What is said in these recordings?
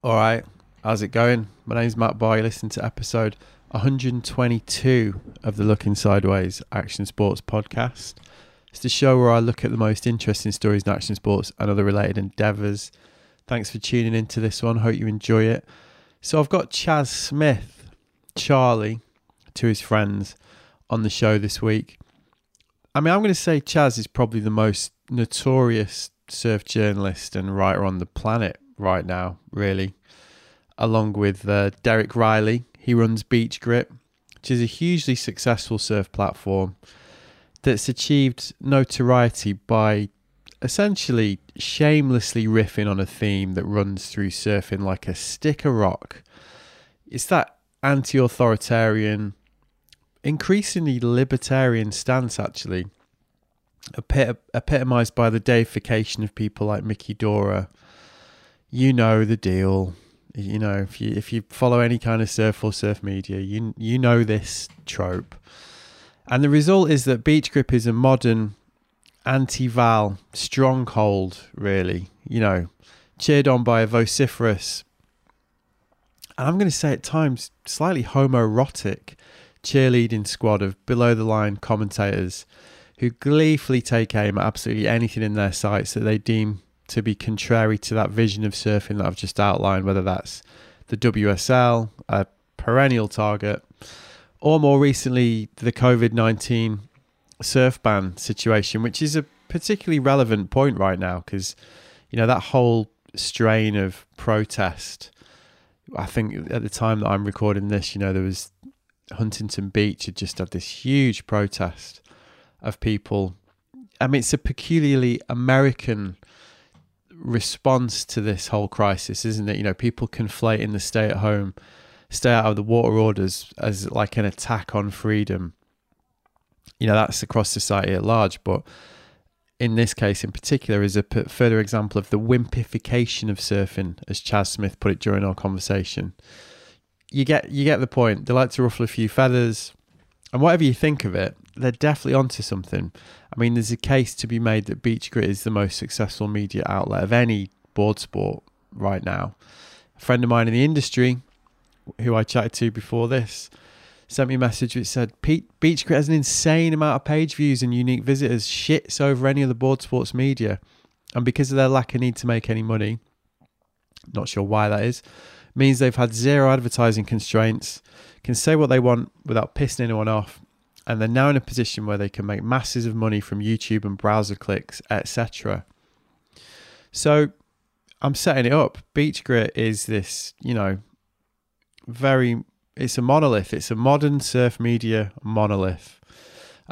All right, how's it going? My name's Matt Barr. You listen to episode 122 of the Looking Sideways Action Sports podcast. It's the show where I look at the most interesting stories in action sports and other related endeavours. Thanks for tuning into this one. Hope you enjoy it. So I've got Chas Smith, Charlie, to his friends on the show this week. I mean, I'm going to say Chaz is probably the most notorious surf journalist and writer on the planet right now, really, along with uh, Derek Rielly. He runs Beach Grit, which is a hugely successful surf platform that's achieved notoriety by essentially shamelessly riffing on a theme that runs through surfing like a stick of rock. It's that anti authoritarian, increasingly libertarian stance, actually, epit- epitomized by the deification of people like Mickey Dora you know the deal. You know, if you if you follow any kind of surf or surf media, you you know this trope. And the result is that Beach Grit is a modern anti-Val stronghold, really. You know, cheered on by a vociferous, and I'm going to say at times slightly homoerotic cheerleading squad of below the line commentators who gleefully take aim at absolutely anything in their sights that they deem to be contrary to that vision of surfing that I've just outlined, whether that's the WSL, a perennial target, or more recently, the COVID 19 surf ban situation, which is a particularly relevant point right now because, you know, that whole strain of protest. I think at the time that I'm recording this, you know, there was Huntington Beach had just had this huge protest of people. I mean, it's a peculiarly American response to this whole crisis, isn't it? You know, people conflate in the stay at home, stay out of the water orders as like an attack on freedom. You know, that's across society at large, but in this case in particular is a further example of the wimpification of surfing, as Chas Smith put it during our conversation. You get you get the point. They like to ruffle a few feathers, and whatever you think of it, they're definitely onto something. I mean, there's a case to be made that Beach Grit is the most successful media outlet of any board sport right now. A friend of mine in the industry, who I chatted to before this, sent me a message which said Beach Grit has an insane amount of page views and unique visitors, shits over any of the board sports media. And because of their lack of need to make any money, not sure why that is, means they've had zero advertising constraints, can say what they want without pissing anyone off, and they're now in a position where they can make masses of money from YouTube and browser clicks, etc. So I'm setting it up. Beach Grit is this, you know, very, it's a monolith. It's a modern surf media monolith.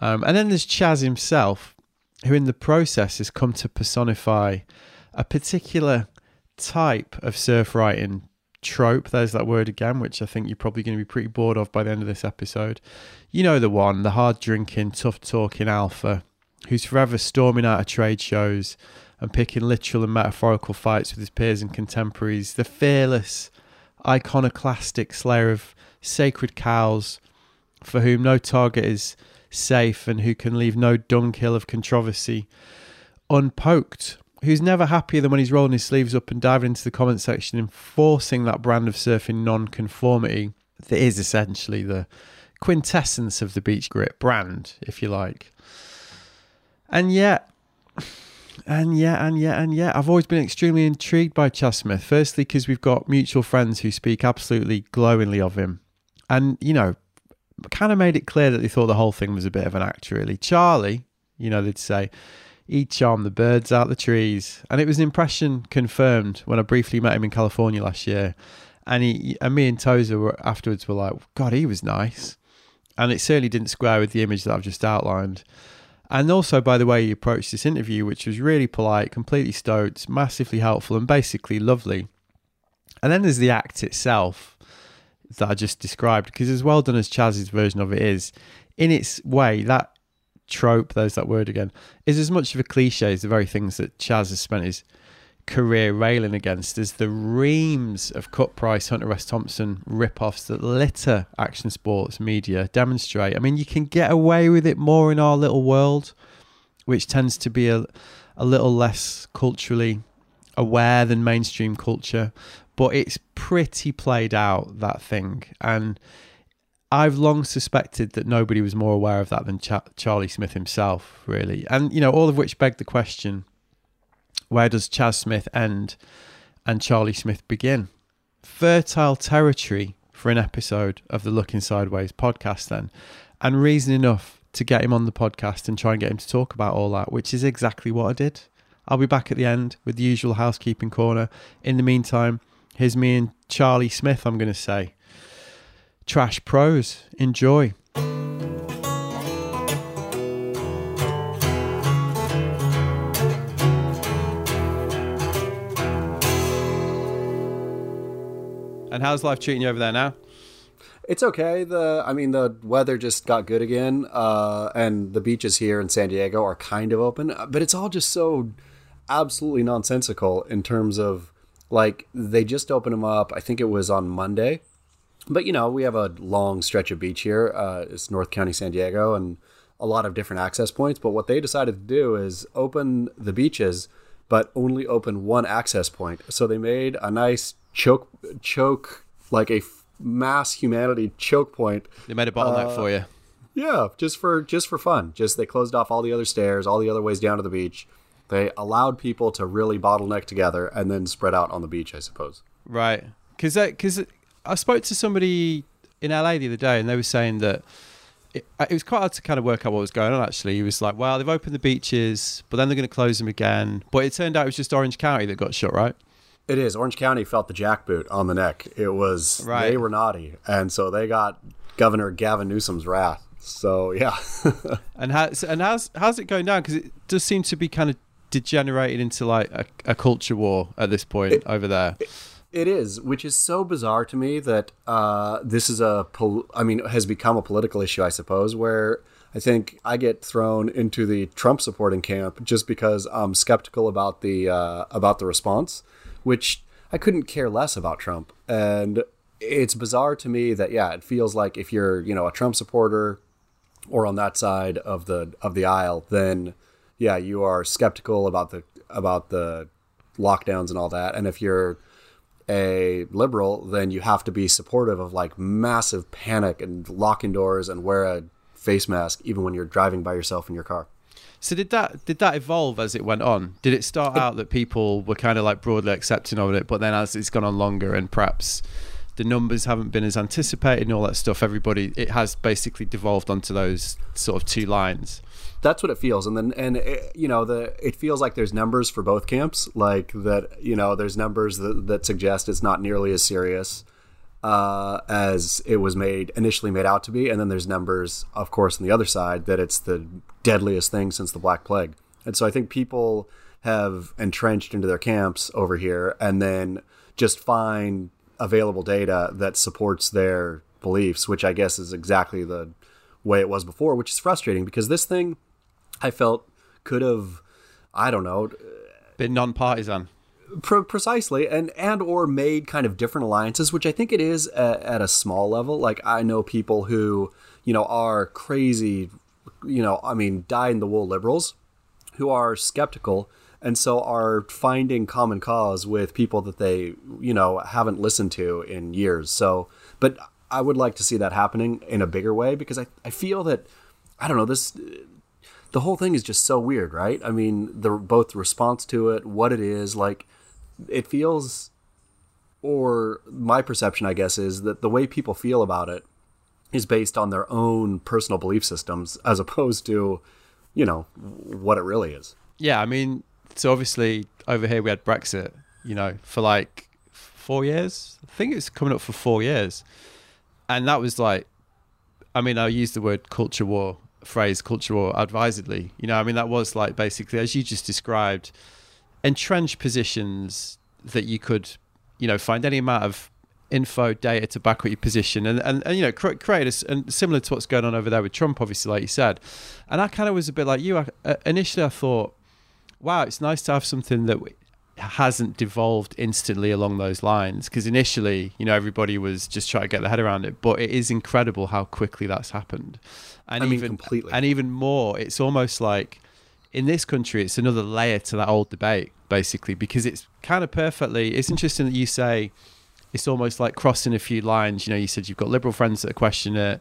Um, and then there's Chas himself, who in the process has come to personify a particular type of surf writing trope. There's that word again, which I think you're probably going to be pretty bored of by the end of this episode. You know the one, the hard drinking, tough talking alpha who's forever storming out of trade shows and picking literal and metaphorical fights with his peers and contemporaries. The fearless, iconoclastic slayer of sacred cows for whom no target is safe and who can leave no dunghill of controversy unpoked who's never happier than when he's rolling his sleeves up and diving into the comment section, enforcing that brand of surfing non-conformity that is essentially the quintessence of the beach grit brand, if you like. And yet, and yet, and yet, and yet, I've always been extremely intrigued by Chas Smith. Firstly, because we've got mutual friends who speak absolutely glowingly of him, and you know, kind of made it clear that they thought the whole thing was a bit of an act. Really, Charlie, you know, they'd say he charmed the birds out the trees. And it was an impression confirmed when I briefly met him in California last year. And he and me and Tozer were afterwards were like, God, he was nice. And it certainly didn't square with the image that I've just outlined. And also by the way he approached this interview, which was really polite, completely stoked, massively helpful, and basically lovely. And then there's the act itself that I just described, because as well done as Chas's version of it is, in its way, that trope, there's that word again, is as much of a cliche as the very things that Chaz has spent his career railing against as the reams of cut price Hunter S. Thompson rip-offs that litter action sports media demonstrate. I mean, you can get away with it more in our little world, which tends to be a, a little less culturally aware than mainstream culture, but it's pretty played out that thing. And I've long suspected that nobody was more aware of that than Ch- Charlie Smith himself, really. And, you know, all of which beg the question where does Chas Smith end and Charlie Smith begin? Fertile territory for an episode of the Looking Sideways podcast, then. And reason enough to get him on the podcast and try and get him to talk about all that, which is exactly what I did. I'll be back at the end with the usual housekeeping corner. In the meantime, here's me and Charlie Smith, I'm going to say. Trash Pros. Enjoy. And how's life treating you over there now? It's okay. The I mean, the weather just got good again, uh, and the beaches here in San Diego are kind of open, but it's all just so absolutely nonsensical in terms of like they just opened them up. I think it was on Monday, but you know we have a long stretch of beach here. Uh, it's North County, San Diego, and a lot of different access points. But what they decided to do is open the beaches, but only open one access point. So they made a nice choke choke like a f- mass humanity choke point. They made a bottleneck uh, for you. Yeah, just for just for fun. Just they closed off all the other stairs, all the other ways down to the beach. They allowed people to really bottleneck together and then spread out on the beach, I suppose. Right. Because that because I spoke to somebody in LA the other day, and they were saying that it, uh, it, was quite hard to kind of work out what was going on. Actually, he was like, "Well, they've opened the beaches, but then they're going to close them again." But it turned out it was just Orange County that got shut, right? It is. Orange County felt the jackboot on the neck. It was right. they were naughty, and so they got Governor Gavin Newsom's wrath. So yeah. and how and how's how's it going down? Because it does seem to be kind of degenerated into like a, a culture war at this point it, over there. It, it is, which is so bizarre to me that uh, this is a, pol- I mean, has become a political issue, I suppose, where I think I get thrown into the Trump supporting camp just because I'm skeptical about the uh, about the response, which I couldn't care less about Trump, and it's bizarre to me that yeah, it feels like if you're you know a Trump supporter or on that side of the of the aisle, then yeah, you are skeptical about the about the lockdowns and all that. And if you're a liberal, then you have to be supportive of like massive panic and locking doors and wear a face mask even when you're driving by yourself in your car. So did that did that evolve as it went on? Did it start out that people were kind of like broadly accepting of it, but then as it's gone on longer and perhaps the numbers haven't been as anticipated and all that stuff, everybody it has basically devolved onto those sort of two lines that's what it feels. And then and it, you know the it feels like there's numbers for both camps like that you know there's numbers that, that suggest it's not nearly as serious uh, as it was made initially made out to be. And then there's numbers of course on the other side that it's the deadliest thing since the black plague. And so i think people have entrenched into their camps over here and then just find available data that supports their beliefs which i guess is exactly the way it was before which is frustrating because this thing I felt could have, I don't know, been non-partisan. Pre- precisely, and and or made kind of different alliances, which I think it is at, at a small level. Like I know people who you know are crazy, you know, I mean, die in the wool liberals, who are skeptical and so are finding common cause with people that they you know haven't listened to in years so but i would like to see that happening in a bigger way because i, I feel that i don't know this the whole thing is just so weird, right? I mean, the both the response to it, what it is, like it feels or my perception I guess is that the way people feel about it is based on their own personal belief systems as opposed to, you know, what it really is. Yeah, I mean, so obviously over here we had Brexit, you know, for like 4 years. I think it's coming up for 4 years. And that was like I mean, I use the word culture war phrase cultural advisedly. You know, I mean, that was like basically, as you just described, entrenched positions that you could, you know, find any amount of info data to back up your position. And, and, and you know create a, and similar to what's going on over there with Trump obviously like you said. And I kind of was a bit like you I, uh, initially I thought wow it's nice to have something that hasn't devolved instantly along those lines. Because initially you know everybody was just trying to get their head around it but it is incredible how quickly that's happened and I mean, even completely. and even more it's almost like in this country it's another layer to that old debate basically, because it's kind of perfectly. It's interesting that you say it's almost like crossing a few lines. You know, you said you've got liberal friends that question it,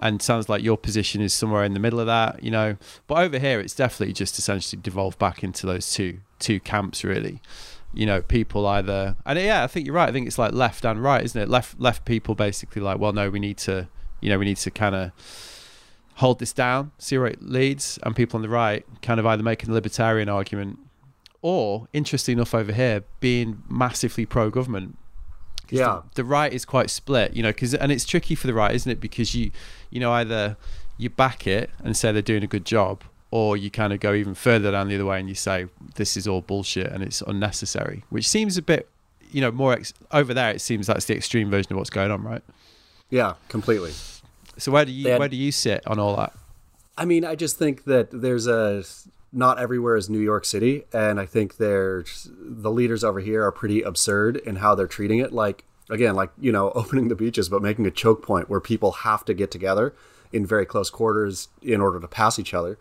and sounds like your position is somewhere in the middle of that. You know, but over here, it's definitely just essentially devolved back into those two two camps, really. You know, people either, and yeah, I think you're right. I think it's like left and right, isn't it? Left left people basically like, well, no, we need to, you know, we need to kind of hold this down, see where it leads, and people on the right kind of either making the libertarian argument or, interesting enough, over here being massively pro-government. Yeah, the, the, right is quite split, you know, because and it's tricky for the right, isn't it? Because you, you know, either you back it and say they're doing a good job, or you kind of go even further down the other way and you say this is all bullshit and it's unnecessary, which seems a bit, you know, more ex- over there. It seems that's the extreme version of what's going on, right? Yeah, completely. So where do you had, where do you sit on all that? I mean, I just think that there's a not everywhere is New York City, and I think there's the leaders over here are pretty absurd in how they're treating it. Like again, like you know, opening the beaches, but making a choke point where people have to get together in very close quarters in order to pass each other.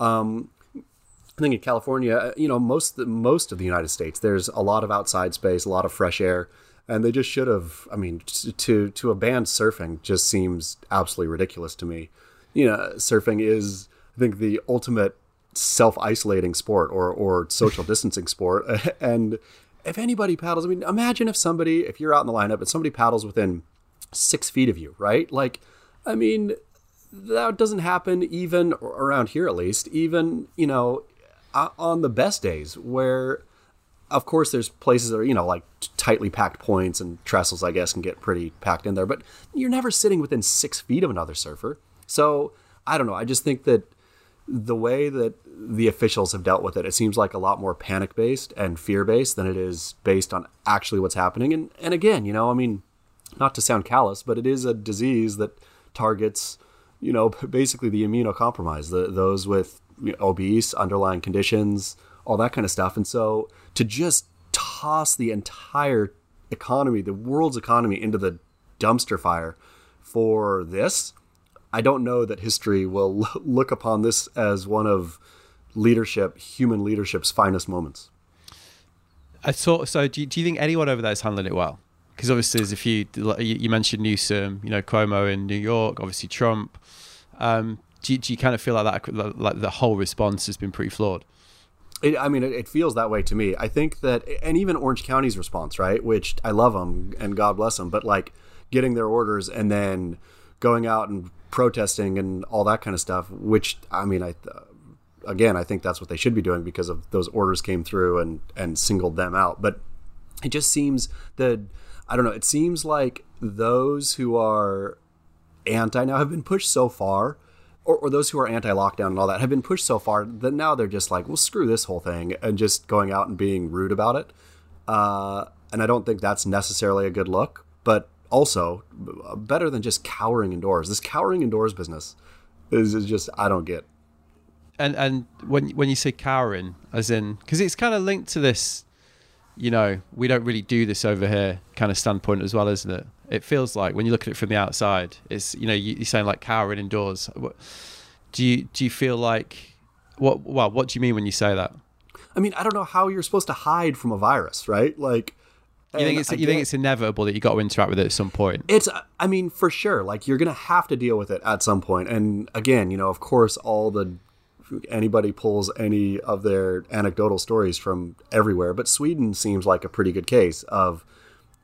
Um, I think in California, uh, you know, most most of the United States, there's a lot of outside space, a lot of fresh air and they just should have. I mean, to to abandon surfing just seems absolutely ridiculous to me. You know, surfing is I think the ultimate self isolating sport or or social distancing sport, and if anybody paddles, I mean, imagine if somebody, if you're out in the lineup and somebody paddles within six feet of you, right? Like, I mean, that doesn't happen even around here, at least. Even you know, on the best days where of course, there's places that are, you know, like tightly packed points and trestles, I guess, can get pretty packed in there, but you're never sitting within six feet of another surfer. So I don't know. I just think that the way that the officials have dealt with it, it seems like a lot more panic based and fear based than it is based on actually what's happening. And, and again, you know, I mean, not to sound callous, but it is a disease that targets, you know, basically the immunocompromised, the, those with obese, underlying conditions, all that kind of stuff. And so to just toss the entire economy, the world's economy, into the dumpster fire for this, I don't know that history will look upon this as one of leadership, human leadership's finest moments. I thought so. Do you, do you think anyone over there is handling it well? Because obviously, there's a few. You mentioned Newsom, you know, Cuomo in New York, obviously Trump. Um, do, you, do you kind of feel like that? Like the whole response has been pretty flawed. It, I mean, it, it, feels that way to me. I think that, and even Orange County's response, right? Which I love them and God bless them, but like getting their orders and then going out and protesting and all that kind of stuff. Which I mean, I again, I think that's what they should be doing because of those orders came through and and singled them out. But it just seems that I don't know. It seems like those who are anti now have been pushed so far or, or those who are anti-lockdown and all that have been pushed so far that now they're just like, well, screw this whole thing, and just going out and being rude about it. Uh, and I don't think that's necessarily a good look, but also better than just cowering indoors. This cowering indoors business is, is just I don't get. And and when when you say cowering, as in because it's kind of linked to this, you know, we don't really do this over here kind of standpoint as well, isn't it? It feels like when you look at it from the outside, it's you know you, are saying like cowering indoors. Do you do you feel like what? Well, what do you mean when you say that? I mean, I don't know how you're supposed to hide from a virus, right? Like, you think it's you think it's inevitable that you got to interact with it at some point? It's, I mean, for sure. Like, you're gonna have to deal with it at some point. And again, you know, of course, all the anybody pulls any of their anecdotal stories from everywhere, but Sweden seems like a pretty good case of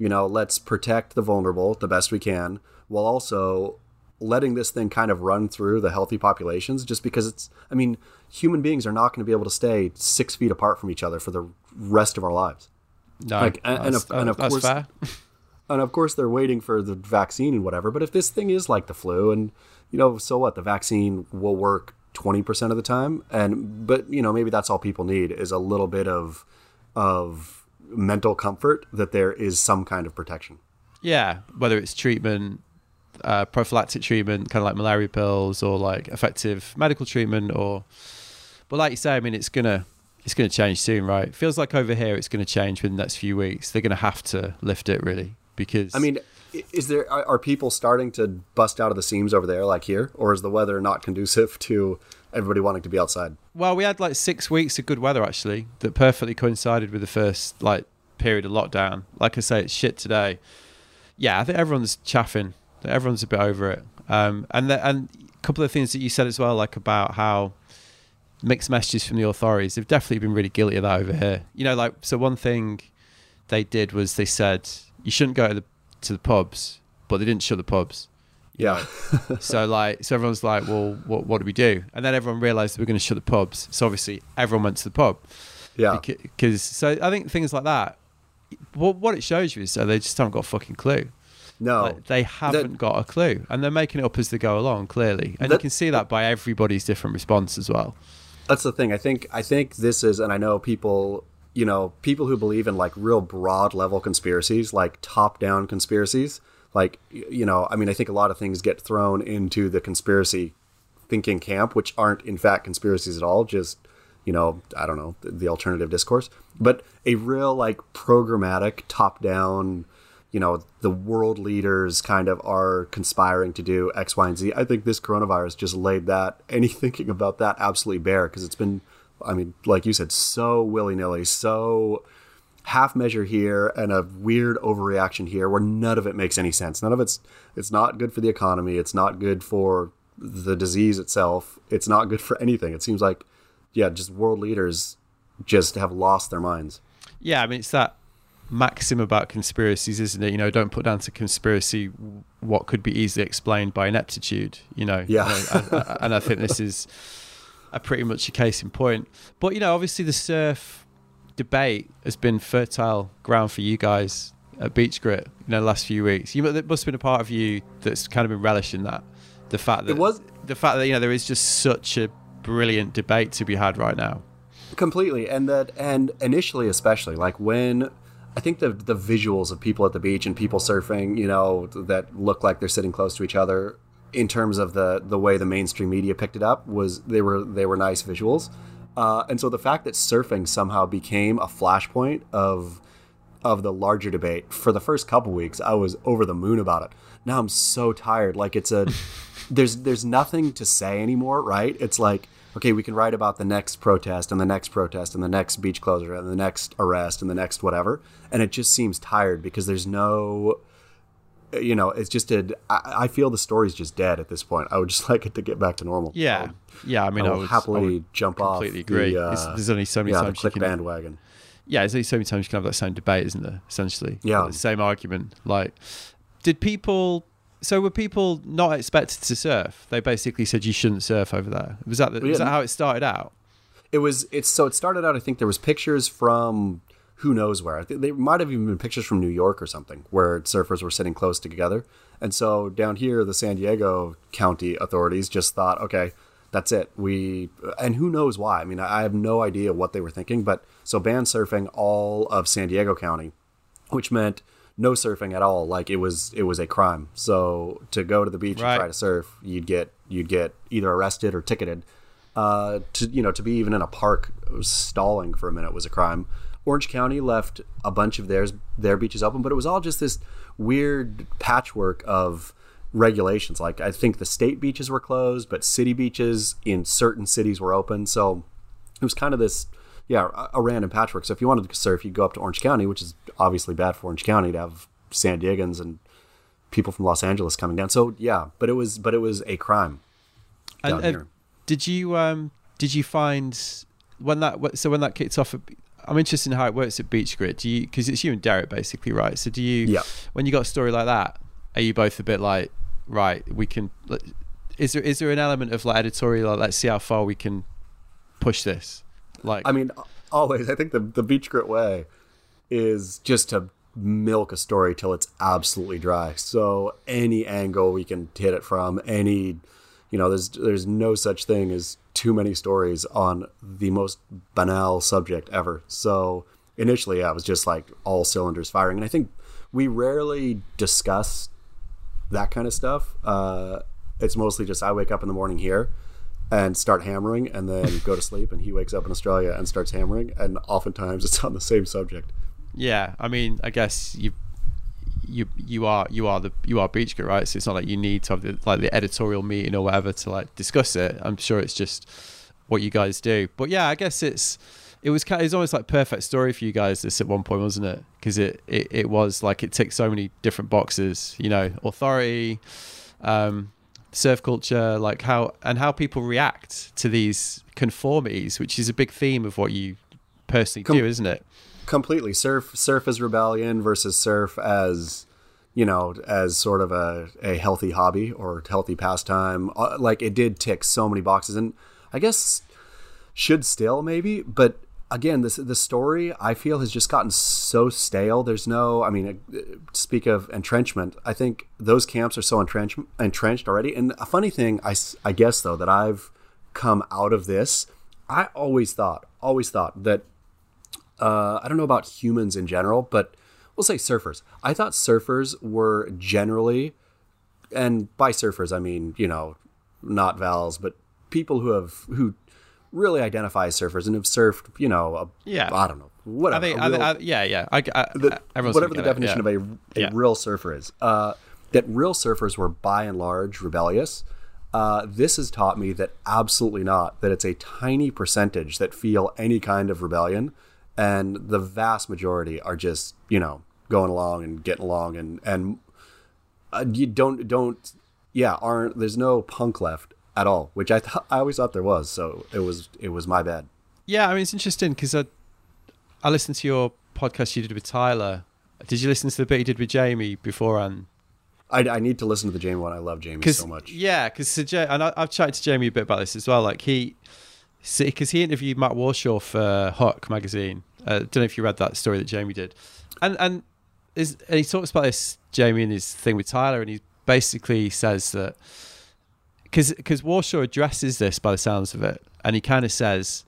you know, let's protect the vulnerable the best we can while also letting this thing kind of run through the healthy populations just because it's, I mean, human beings are not going to be able to stay six feet apart from each other for the rest of our lives. No, like, and, of, and of course, and of course, they're waiting for the vaccine and whatever. But if this thing is like the flu, and you know, so what? The vaccine will work twenty percent of the time, and but you know, maybe that's all people need is a little bit of of mental comfort that there is some kind of protection. Yeah, whether it's treatment, uh, prophylactic treatment, kind of like malaria pills, or like effective medical treatment, or but like you say, I mean, it's gonna it's gonna change soon, right? It feels like over here it's gonna change within the next few weeks. They're gonna have to lift it really because I mean, is there are, people starting to bust out of the seams over there like here, or is the weather not conducive to everybody wanting to be outside. Well, we had like six weeks of good weather actually that perfectly coincided with the first like period of lockdown. Like I say, it's shit today. Yeah, I think everyone's chaffing. Everyone's a bit over it. Um, and the, and a couple of things that you said as well, like about how mixed messages from the authorities. They've definitely been really guilty of that over here. You know, like so one thing they did was they said you shouldn't go to the to the pubs, but they didn't shut the pubs. Yeah. so like, so everyone's like, well, what what do we do? And then everyone realised were going to shut the pubs. So obviously everyone went to the pub. Yeah. Because so I think things like that. What what it shows you is so they just haven't got a fucking clue. No, Like, they haven't got a clue, and they're making it up as they go along. Clearly, and you can see that by everybody's different response as well. that's the thing. I think I think this is, and I know people, you know, people who believe in like real broad level conspiracies, like top down conspiracies. Like, you know, I mean, I think a lot of things get thrown into the conspiracy thinking camp, which aren't in fact conspiracies at all. Just, you know, I don't know, the, alternative discourse. But a real like programmatic top down. You know, the world leaders kind of are conspiring to do X, Y, and Z. I think this coronavirus just laid that, any thinking about that absolutely bare because it's been, I mean, like you said, so willy nilly, so half measure here and a weird overreaction here where none of it makes any sense. None of it's it's not good for the economy. It's not good for the disease itself. It's not good for anything. It seems like yeah, just world leaders just have lost their minds. Yeah, I mean it's that maxim about conspiracies, isn't it? You know, don't put down to conspiracy what could be easily explained by ineptitude. You know, Yeah. You know, and, and- and I think this is a pretty much a case in point. But you know, obviously the surf debate has been fertile ground for you guys at Beach Grit. You know, the last few weeks. You there must have been a part of you that's kind of been relishing that. The fact that It was- the fact that you know there is just such a brilliant debate to be had right now. completely and that and initially especially like when i think the the visuals of people at the beach and people surfing you know that look like they're sitting close to each other in terms of the the way the mainstream media picked it up was they were they were nice visuals. Uh, and so the fact that surfing somehow became a flashpoint of of the larger debate for the first couple weeks i was over the moon about it. Now i'm so tired. Like it's a there's there's nothing to say anymore right? It's like okay we can write about the next protest and the next protest and the next beach closure and the next arrest and the next whatever. And it just seems tired because there's no you know it's just a i, I feel the story's just dead at this point i would just like it to get back to normal Yeah, yeah. I mean, I I would happily I would jump off completely agree. the, uh, there's only so many yeah times you click can bandwagon yeah, there's only so many times you can have that same debate, isn't there? Essentially, Yeah. the same argument. Like, did people? So were people not expected to surf? They basically said you shouldn't surf over there. Was that the, was that how it started out? It was it's so it started out. I think there was pictures from who knows where. They might have even been pictures from New York or something, where surfers were sitting close together. And so down here, the San Diego County authorities just thought, okay, that's it. We and who knows why. I mean, I have no idea what they were thinking. But so ban surfing all of San Diego County, which meant no surfing at all. Like it was it was a crime. So to go to the beach Right. and try to surf, you'd get you'd get either arrested or ticketed. Uh, to you know to be even in a park stalling for a minute was a crime. Orange County left a bunch of theirs their beaches open, but it was all just this weird patchwork of regulations. Like I think the state beaches were closed, but city beaches in certain cities were open. So it was kind of this yeah a, random patchwork. So if you wanted to surf, you'd go up to Orange County, which is obviously bad for Orange County to have San Diegans and people from Los Angeles coming down. So yeah, but it was but it was a crime. And uh, did you um did you find when that so when that kicked off? I'm interested in how it works at Beach Grit. Do you because it's you and Derek basically, right? So do you Yeah. when you got a story like that, are you both a bit like right? We can. Is there is there an element of like editorial? Like, let's see how far we can push this. Like I mean, always. I think the the beach grit way is just to milk a story till it's absolutely dry. So any angle we can hit it from, any, you know, there's there's no such thing as too many stories on the most banal subject ever. So initially, it was just like all cylinders firing, and I think we rarely discuss that kind of stuff. Uh, it's mostly just I wake up in the morning here and start hammering and then go to sleep and he wakes up in Australia and starts hammering and oftentimes it's on the same subject. Yeah, I mean, I guess you you you are you are the you are Beach Grit, right? So it's not like you need to have the, like the editorial meeting or whatever to like discuss it. I'm sure it's just what you guys do. But yeah, I guess it's it was kind of, it was almost like perfect story for you guys this at one point, wasn't it? Because it, it it was like it ticked so many different boxes. You know, authority, um, surf culture, like how and how people react to these conformities, which is a big theme of what you personally Com- do, isn't it? Completely. Surf surf as rebellion versus surf as you know as sort of a, a healthy hobby or healthy pastime. Uh, like it did tick so many boxes and i guess should still maybe but again this the story i feel has just gotten so stale. There's no i mean uh, speak of entrenchment. I think those camps are so entrenched entrenched already. And a funny thing i, I guess though that i've come out of this i always thought always thought that uh, I don't know about humans in general, but we'll say surfers. I thought surfers were generally, and by surfers I mean you know not vowels, but people who have who really identify as surfers and have surfed. You know, a, Yeah. I don't know, whatever. I think, a I, real- I, yeah, yeah. I, I, the- whatever the gonna it, definition yeah. of a, a Yeah. real surfer is. Uh, that real surfers were by and large rebellious. Uh, this has taught me that absolutely not. That it's a tiny percentage that feel any kind of rebellion, and the vast majority are just you know going along and getting along and and uh, you don't don't yeah aren't there's no punk left at all, which I thought I always thought there was. So it was it was my bad. Yeah, I mean it's interesting because I I listened to your podcast you did with Tyler. Did you listen to the bit you did with Jamie beforehand? I, I need to listen to the Jamie one. I love Jamie so much. Yeah, because and I, I've chatted to Jamie a bit about this as well. Like he, because he interviewed Matt Warshaw for Huck magazine. I uh, don't know if you read that story that Jamie did, and and is and he talks about this Jamie and his thing with Tyler, and he basically says that because because Warshaw addresses this by the sounds of it, and he kind of says,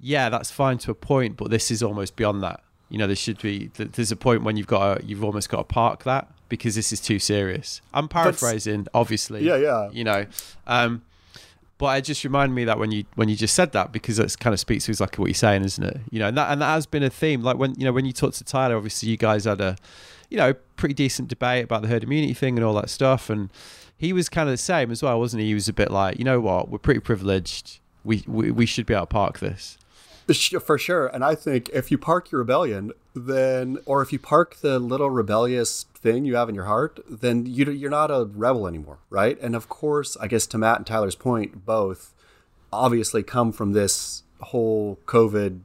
yeah, that's fine to a point, but this is almost beyond that. You know, there should be there's a point when you've got to, you've almost got to park that because this is too serious. I'm paraphrasing, obviously. Yeah, yeah. You know, um, but it just reminded me that when you when you just said that because it kind of speaks to exactly what you're saying, isn't it? You know, and that and that has been a theme. Like when you know when you talked to Tyler, obviously you guys had a you know pretty decent debate about the herd immunity thing and all that stuff, and he was kind of the same as well, wasn't he? He was a bit like, you know what, we're pretty privileged. We we, we should be able to park this. For sure. And I think if you park your rebellion, then, or if you park the little rebellious thing you have in your heart, then you, you're not a rebel anymore, right? And of course, I guess to Matt and Tyler's point, both obviously come from this whole COVID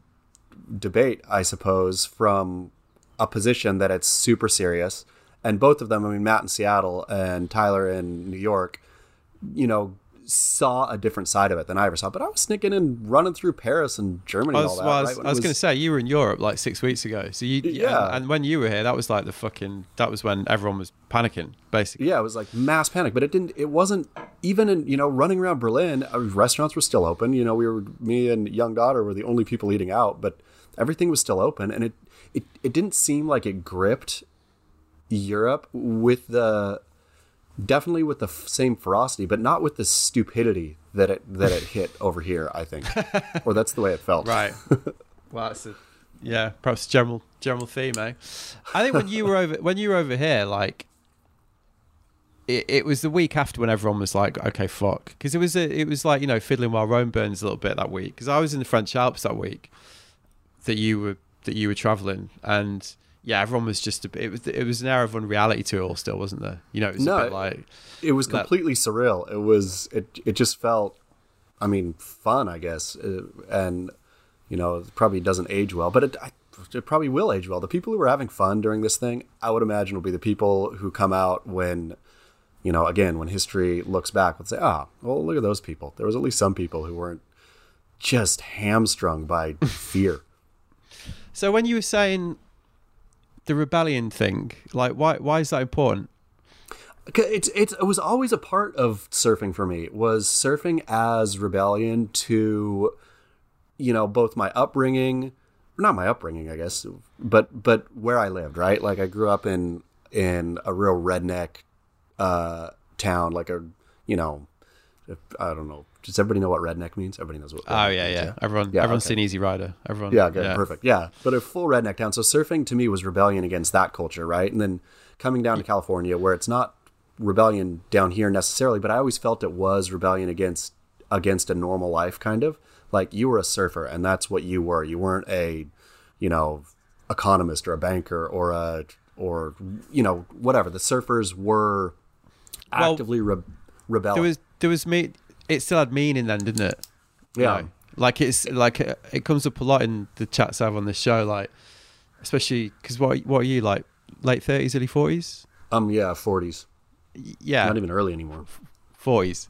debate, I suppose, from a position that it's super serious. And both of them, I mean, Matt in Seattle and Tyler in New York, you know, saw a different side of it than I ever saw. But I was sneaking and running through Paris and Germany I was, that. well, I right? was, When was going to say you were in Europe like six weeks ago, so you Yeah. and, and when you were here, that was like the fucking that was when everyone was panicking, basically. yeah, it was like mass panic, but it didn't. It wasn't even in you know running around Berlin. Uh, restaurants were still open. You know, we were me and young daughter were the only people eating out, but everything was still open, and it it it didn't seem like it gripped Europe with the definitely with the f- same ferocity, but not with the stupidity that it that it hit over here. I think, or that's the way it felt. Right. well, that's a yeah, perhaps general general theme, eh? I think when you were over when you were over here, like it, it was the week after when everyone was like, okay, fuck, because it was a, it was like you know fiddling while Rome burns a little bit that week. Because I was in the French Alps that week that you were that you were traveling and. Yeah, everyone was just a bit. It was it was an era of unreality to it all, still, wasn't there? You know, it was No, a bit like It was That- completely surreal. It was it it just felt, I mean, fun, I guess, uh, and you know, it probably doesn't age well, but it. I, it probably will age well. The people who were having fun during this thing, I would imagine, will be the people who come out when, you know, again, when history looks back, would say, ah, well, look at those people. There was at least some people who weren't just hamstrung by fear. So when you were saying the rebellion thing, like why why is that important? It's, it's, it was always a part of surfing for me. Was surfing as rebellion to you know both my upbringing not my upbringing i guess but but where i lived right? Like i grew up in in a real redneck uh town like a you know i don't know does everybody know what redneck means everybody knows what Oh redneck yeah, means, yeah. Everyone Yeah, everyone's okay. seen Easy Rider. Everyone yeah, good, yeah. perfect. Yeah, but a full redneck town. So surfing to me was rebellion against that culture, right? And then coming down to California, where it's not rebellion down here necessarily, but I always felt it was rebellion against against a normal life, kind of like you were a surfer, and that's what you were. You weren't a, you know, economist or a banker or a or you know whatever. The surfers were Well, actively re- rebelling. There was there was me. It still had meaning then, didn't it? You Yeah. know? Like it's like uh, it comes up a lot in the chats I have on the show, like especially because what what are you like late thirties, early forties? um, yeah, forties, Yeah, not even early anymore. forties.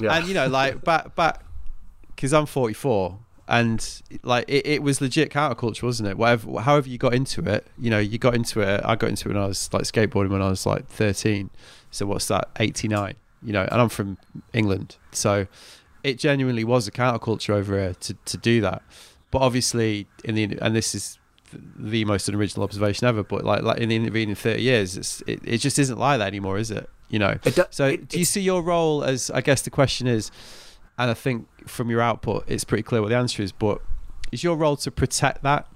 Yeah. And you know, like back back because I'm 44, and like it, it was legit counterculture, wasn't it? Whatever, however you got into it, you know, you got into it. I got into it when I was like skateboarding when I was like 13. So what's that? 89. You know, and I'm from England, so it genuinely was a counterculture over here to to do that. But obviously, in the and this is the most unoriginal observation ever. But like like in the intervening 30 years, it's it, it just isn't like that anymore, is it? You know. It do- so it- do you see your role as? I guess the question is, and I think from your output, it's pretty clear what the answer is. But is your role to protect that?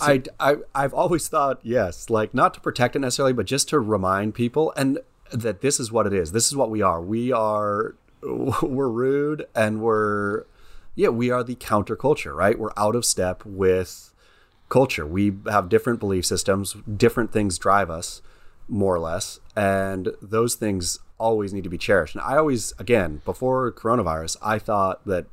I, I I've always thought yes, like not to protect it necessarily, but just to remind people and that this is what it is. This is what we are. We are we're rude and we're yeah, we are the counterculture, right? We're out of step with culture. We have different belief systems, different things drive us more or less, and those things always need to be cherished. And I always again, before coronavirus, I thought that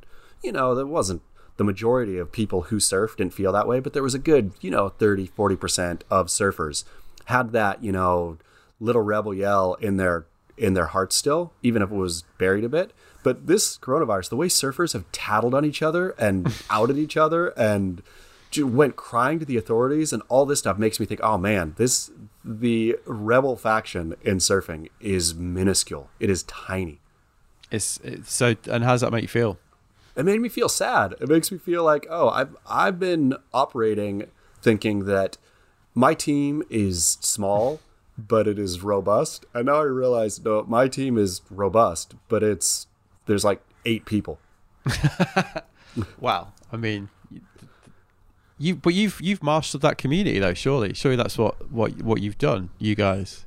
you know, there wasn't the majority of people who surf didn't feel that way, but there was a good, you know, 30, 40% of surfers had that, you know, little rebel yell in their in their hearts still, even if it was buried a bit. But this coronavirus, the way surfers have tattled on each other and outed each other and went crying to the authorities and all this stuff makes me think, oh man, this the rebel faction in surfing is minuscule. It is tiny. It's, it's so. And how does that make you feel? it made me feel sad. It makes me feel like, oh, I've I've been operating thinking that my team is small, but it is robust, and now I realize no, my team is robust, but it's there's like eight people. Wow. I mean, you- you but you've you've marshaled that community though. Surely, surely that's what what what you've done, you guys.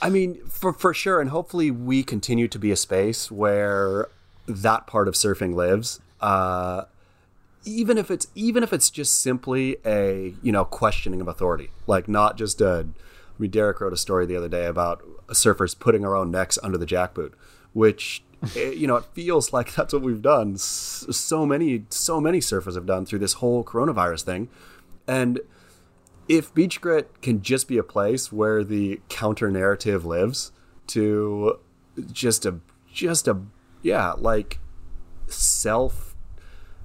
I mean, for for sure, and hopefully we continue to be a space where that part of surfing lives. Uh, even if it's even if it's just simply a you know questioning of authority, like not just a. Mean, Derek wrote a story the other day about surfers putting our own necks under the jackboot, which eh, you know it feels like that's what we've done. So many so many surfers have done through this whole coronavirus thing, and if Beach Grit can just be a place where the counter narrative lives to just a just a yeah like self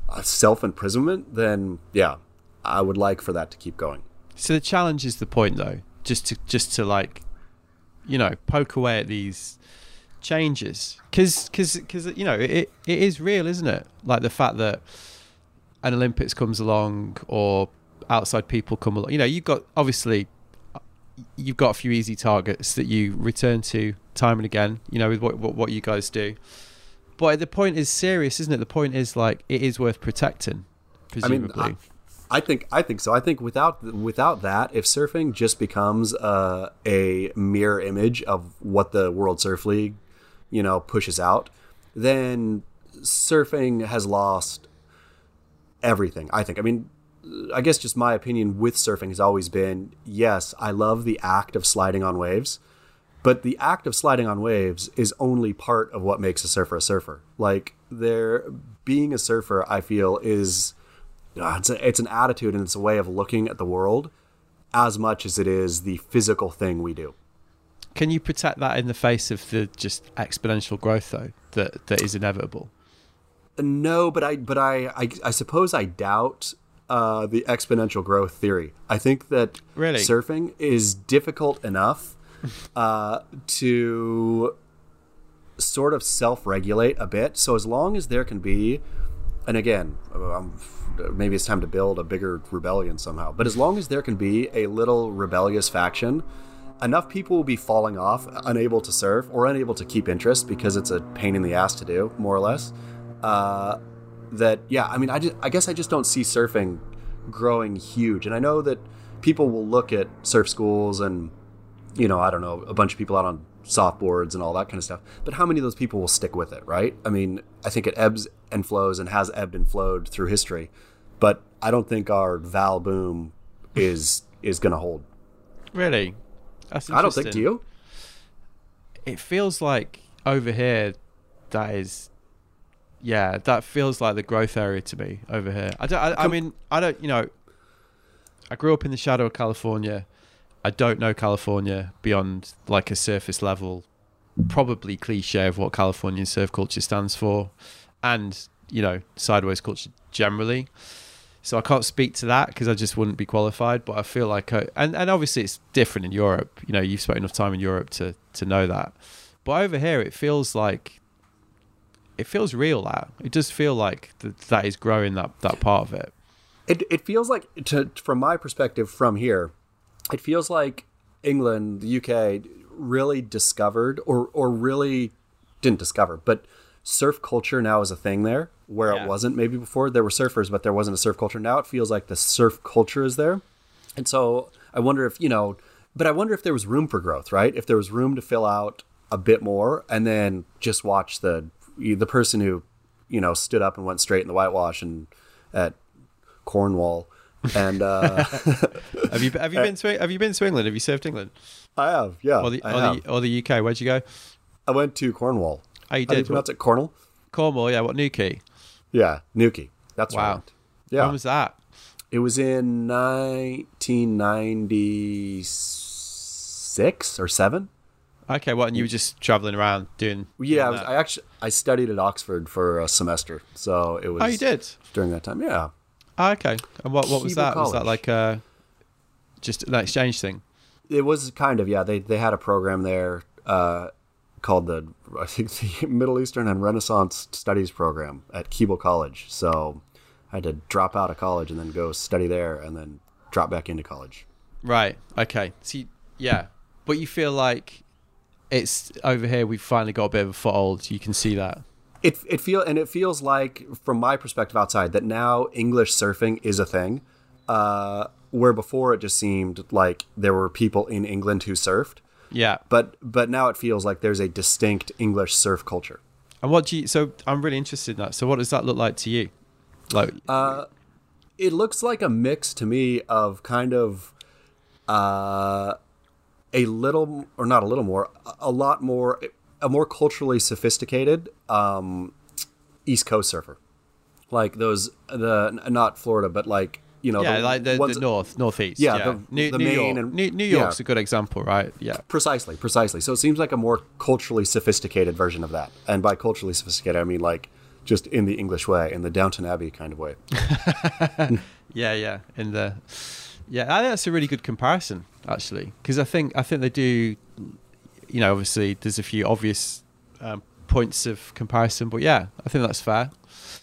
uh, self imprisonment, then yeah, I would like for that to keep going. So the challenge is the point though, just to just to like, you know, poke away at these changes, because because you know it it is real, isn't it? Like the fact that an Olympics comes along or outside people come along. You know, you've got obviously you've got a few easy targets that you return to time and again. You know, with what what, what you guys do. But the point is serious, isn't it? The point is like it is worth protecting, I mean, presumably. I, I think I think so. I think without without that, if surfing just becomes uh, a mirror image of what the World Surf League, you know, pushes out, then surfing has lost everything. I think. I mean, I guess just my opinion with surfing has always been yes, I love the act of sliding on waves, but the act of sliding on waves is only part of what makes a surfer a surfer. Like there being a surfer, I feel is it's a, it's an attitude and it's a way of looking at the world as much as it is the physical thing we do. Can you protect that in the face of the just exponential growth though that that is inevitable? No, but I but I I, I suppose I doubt uh, the exponential growth theory. I think that Really? surfing is difficult enough uh, to sort of self-regulate a bit. So as long as there can be, and again, um, maybe it's time to build a bigger rebellion somehow. But as long as there can be a little rebellious faction, enough people will be falling off, unable to surf or unable to keep interest because it's a pain in the ass to do, more or less. Uh, that yeah, I mean, I just, I guess I just don't see surfing growing huge, and I know that people will look at surf schools and you know, I don't know, a bunch of people out on softboards and all that kind of stuff. But how many of those people will stick with it, right? I mean, I think it ebbs and flows and has ebbed and flowed through history, but I don't think our Val boom is is going to hold. Really? That's I don't think. Do you? It feels like over here, that is, yeah, that feels like the growth area to me over here. I don't. I, I mean, I don't. You know, I grew up in the shadow of California. I don't know California beyond like a surface level, probably cliche of what Californian surf culture stands for, and you know, sideways culture generally. So I can't speak to that because I just wouldn't be qualified. But I feel like, I, and and obviously it's different in Europe. You know, you've spent enough time in Europe to to know that. But over here, it feels like it feels real. That it does feel like that that is growing that that part of it. It it feels like to from my perspective from here, it feels like England, the UK really discovered or or really didn't discover, but surf culture now is a thing there where Yeah. it wasn't maybe before there were surfers but there wasn't a surf culture. Now it feels like the surf culture is there. And so I wonder if, you know, but I wonder if there was room for growth, right? If there was room to fill out a bit more and then just watch the the person who, you know, stood up and went straight in the whitewash and at Cornwall. And uh, Have you have you been to have you been to England? Have you surfed England I have, yeah. or the or have. the, or the UK? Where'd you go? I went to Cornwall. Oh, you How do you did. pronounce it? Cornwall? Cornwall, yeah. What Newquay? Yeah, Newquay. That's Wow. right. Yeah. When was that? It was in 1996 or 7. Okay, well, And you were just traveling around doing? Yeah, I, was. I actually I studied at Oxford for a semester. So it was Oh, you did. during that time. Yeah. Oh, okay. And what what was that? Was that like uh just an exchange thing? It was kind of yeah. They they had a program there uh, called the I think the Middle Eastern and Renaissance Studies program at Keble College. So I had to drop out of college and then go study there, and then drop back into college. Right. Okay. See, yeah, but you feel like it's over here. We've finally got a bit of a foothold. You can see that. It it feel and it feels like from my perspective outside that now English surfing is a thing. Uh, where before it just seemed like there were people in England who surfed, Yeah. but but now it feels like there's a distinct English surf culture. And what do you? So I'm really interested in that. So what does that look like to you? Like, Uh, it looks like a mix to me of kind of uh, a little or not a little more a- a lot more a more culturally sophisticated um, east coast surfer like those the not florida but like you know yeah, like the, ones- the north, northeast. Yeah, Yeah, the- New, the New Maine York. and- New, New yeah. York's a good example, right? Yeah. precisely precisely so it seems like a more culturally sophisticated version of that and by culturally sophisticated i mean like just in the english way in the downton abbey kind of way Yeah, yeah. In the yeah, I think that's a really good comparison actually, because I think I think they do. You know, obviously, there's a few obvious um, points of comparison, but yeah, I think that's fair.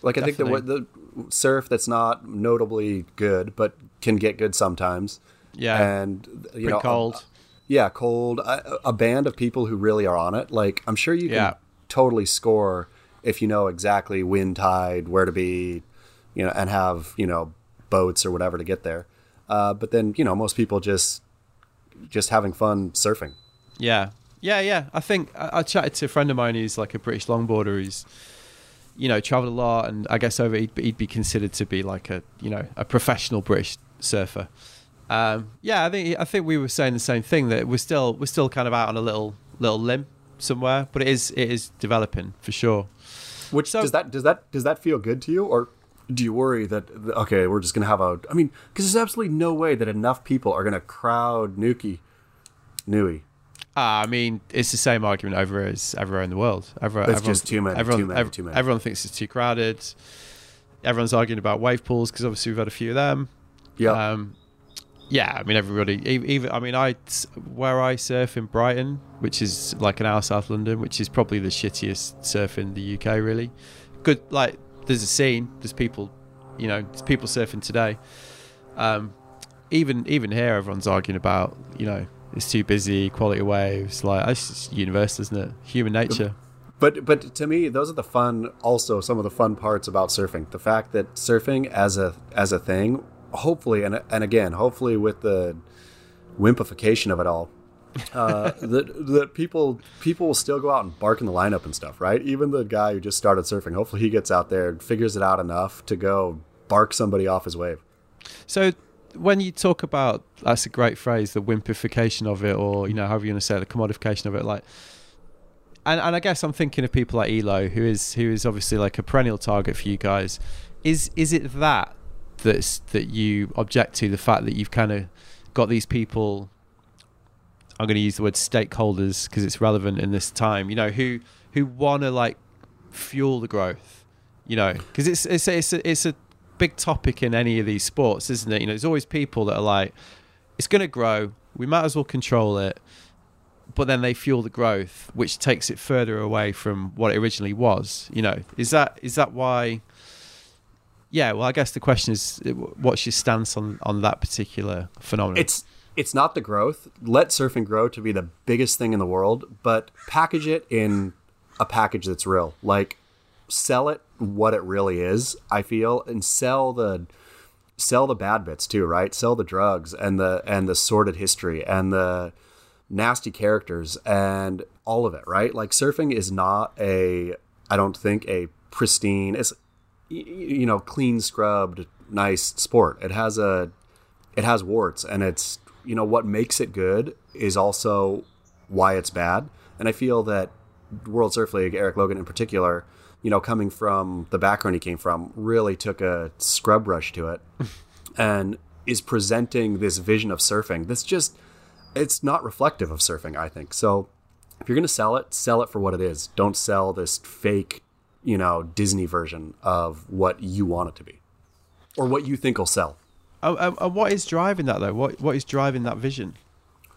Like I think the, the surf that's not notably good, but can get good sometimes. Yeah, and you pretty know, cold. Yeah, cold. A, a band of people who really are on it. Like I'm sure you can Yeah. totally score if you know exactly wind, tide, where to be, you know, and have you know boats or whatever to get there. Uh, but then you know most people just just having fun surfing. Yeah, yeah, yeah. I think I, I chatted to a friend of mine who's like a British longboarder who's, you know, travelled a lot, and I guess over he'd, he'd be considered to be like a you know a professional British surfer. Um, yeah, I think I think we were saying the same thing that we're still we're still kind of out on a little little limb somewhere, but it is it is developing for sure. Which So- does that does that does that feel good to you, or do you worry that okay, we're just gonna have a? I mean, because there's absolutely no way that enough people are gonna crowd Newquay, Nui. Ah, I mean, it's the same argument over as everywhere in the world. Everywhere, It's everyone, just too many, Everyone, too many, too many. Everyone thinks it's too crowded. Everyone's arguing about wave pools because obviously we've had a few of them. Yeah, Um, yeah, I mean everybody. Even I mean I where I surf in Brighton, which is like an hour south of London, which is probably the shittiest surf in the UK. Really, good. Like there's a scene. There's people, you know, there's people surfing today. Um, even even here, everyone's arguing about you know it's too busy, quality waves. Like it's just universal, isn't it? Human nature. but but to me, those are the fun. Also, some of the fun parts about surfing. The fact that surfing as a as a thing, hopefully, and and again, hopefully with the wimpification of it all, uh, that that people people will still go out and bark in the lineup and stuff, right? Even the guy who just started surfing, hopefully he gets out there and figures it out enough to go bark somebody off his wave. So when you talk about that's a great phrase, the wimpification of it, or you know, however you want to say it, the commodification of it, like. And, and I guess I'm thinking of people like Elo, who is who is obviously like a perennial target for you guys. Is is it that that's that you object to the fact that you've kind of got these people I'm going to use the word stakeholders because it's relevant in this time. You know, who who want to like fuel the growth. You know, because it's it's it's a, it's a big topic in any of these sports, isn't it? You know, there's always people that are like, it's going to grow. We might as well control it. But then they fuel the growth, which takes it further away from what it originally was. You know, is that is that why? Yeah, well, I guess the question is, what's your stance on on that particular phenomenon? It's it's not the growth. Let surfing grow to be the biggest thing in the world, but package it in a package that's real. Like sell it what it really is, I feel, and sell the sell the bad bits too, right? Sell the drugs and the and the sordid history and the nasty characters and all of it, right? Like surfing is not a I don't think a pristine it's you know, clean scrubbed nice sport. It has a it has warts and it's you know what makes it good is also why it's bad. And I feel that World Surf League, Erik Logan in particular, you know, coming from the background he came from, really took a scrub brush to it, and is presenting this vision of surfing that's just it's not reflective of surfing. I think so. If you're going to sell it, sell it for what it is. Don't sell this fake, you know, Disney version of what you want it to be, or what you think will sell. Uh, uh, what is driving that though? What what is driving that vision?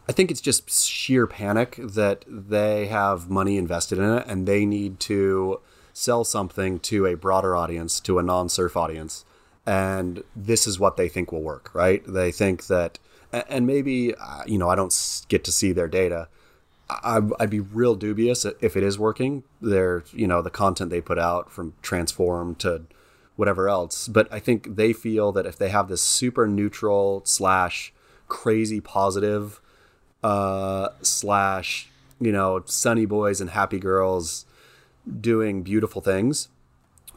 I think it's just sheer panic that they have money invested in it and they need to sell something to a broader audience, to a non-surf audience, and this is what they think will work, right? They think that, and maybe uh, you know I don't get to see their data. I'd be real dubious if it is working. Their, you know, the content they put out from Transform to whatever else. But I think they feel that if they have this super neutral slash crazy positive uh, slash you know sunny boys and happy girls doing beautiful things,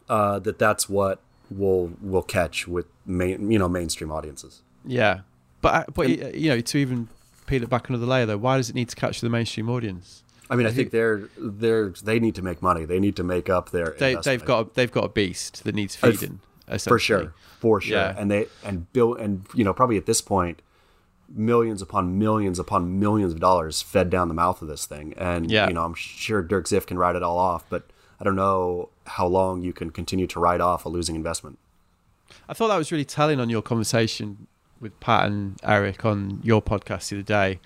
uh, that that's what will will catch with main you know mainstream audiences. Yeah, but but and, you know to even peel it back another layer though, why does it need to catch the mainstream audience? I mean, I think they're they're they need to make money. They need to make up their. They, have got a, they've got a beast that needs feeding. for sure, for sure, yeah. and they and bill and you know probably at this point, millions upon millions upon millions of dollars fed down the mouth of this thing, and yeah. you know I'm sure Dirk Ziff can write it all off, but I don't know how long you can continue to write off a losing investment. I thought that was really telling on your conversation with Pat and Erik on your podcast the other day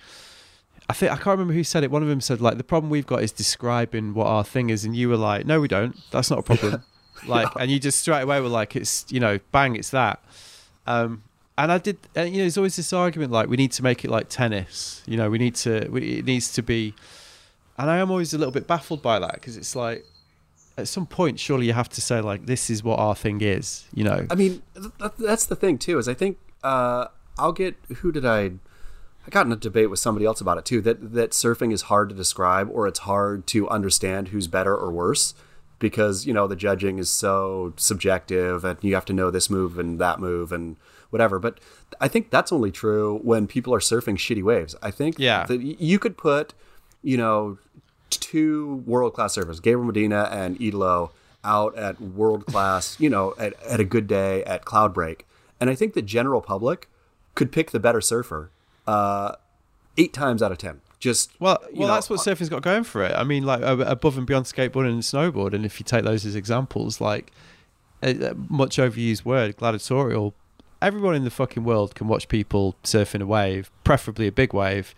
I think I can't remember who said it. One of them said like the problem we've got is describing what our thing is, and you were like, no, we don't. That's not a problem. like, and you just straight away were like, it's you know, bang, it's that. Um, and I did. And, you know, there's always this argument like we need to make it like tennis. You know, we need to. We, it needs to be. And I am always a little bit baffled by that because it's like, at some point, surely you have to say like, this is what our thing is. You know. I mean, that's the thing too. Is I think uh, I'll get who did I I got in a debate with somebody else about it too. That that surfing is hard to describe, or it's hard to understand who's better or worse, because you know the judging is so subjective, and you have to know this move and that move and whatever. But I think that's only true when people are surfing shitty waves. I think yeah. that you could put, you know, two world class surfers, Gabriel Medina and Italo, out at world class, you know, at, at a good day at Cloudbreak, and I think the general public could pick the better surfer uh, eight times out of ten. Just well, well, know, that's what surfing's got going for it. I mean, like above and beyond skateboarding and snowboard, and if you take those as examples, like a much overused word, gladiatorial. Everyone in the fucking world can watch people surfing a wave, preferably a big wave,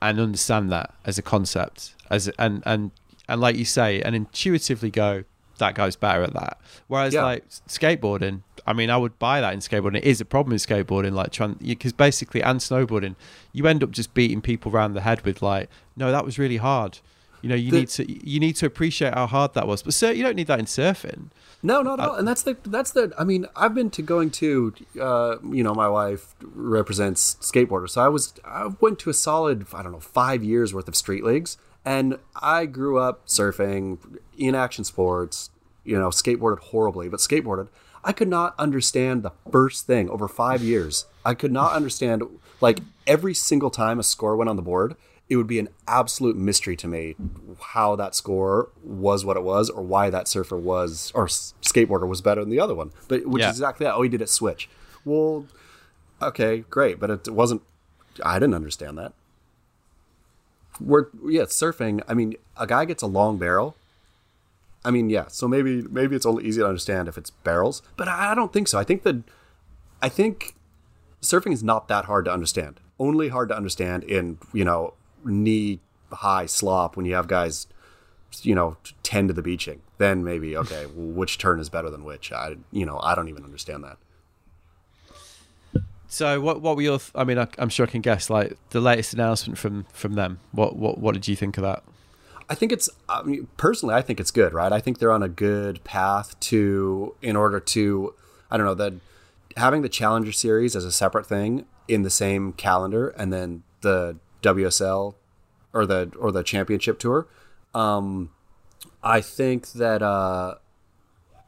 and understand that as a concept, as and and and like you say, and intuitively go, that guy's better at that. Whereas yeah. like skateboarding, I mean, I would buy that in skateboarding. It is a problem in skateboarding, like trying because basically and snowboarding, you end up just beating people around the head with like, no, that was really hard. You know, you The- need to you need to appreciate how hard that was. But sir, you don't need that in surfing. No, not at all. And that's the that's the. I mean, I've been to going to. Uh, you know, my wife represents skateboarders, so I was I went to a solid I don't know five years worth of street leagues, and I grew up surfing in action sports. You know, skateboarded horribly, but skateboarded. I could not understand the first thing over five years. I could not understand like every single time a score went on the board. It would be an absolute mystery to me how that score was what it was, or why that surfer was or skateboarder was better than the other one. But which Yeah. is exactly that. Oh, he did it switch. Well, okay, great, but it wasn't. I didn't understand that. We're yeah, surfing. I mean, a guy gets a long barrel. I mean, yeah. So maybe maybe it's only easy to understand if it's barrels, but I I don't think so. I think that I think surfing is not that hard to understand. Only hard to understand in you know knee high slop when you have guys you know ten to the beaching. Then maybe okay, well, which turn is better than which? I you know I don't even understand that. So what what were your? Th- I mean, I, I'm sure I can guess. Like the latest announcement from from them. What what what did you think of that? I think it's I mean, personally, I think it's good, right? I think they're on a good path to, in order to, I don't know, that having the Challenger Series as a separate thing in the same calendar, and then the WSL or the or the Championship Tour. Um, I think that uh,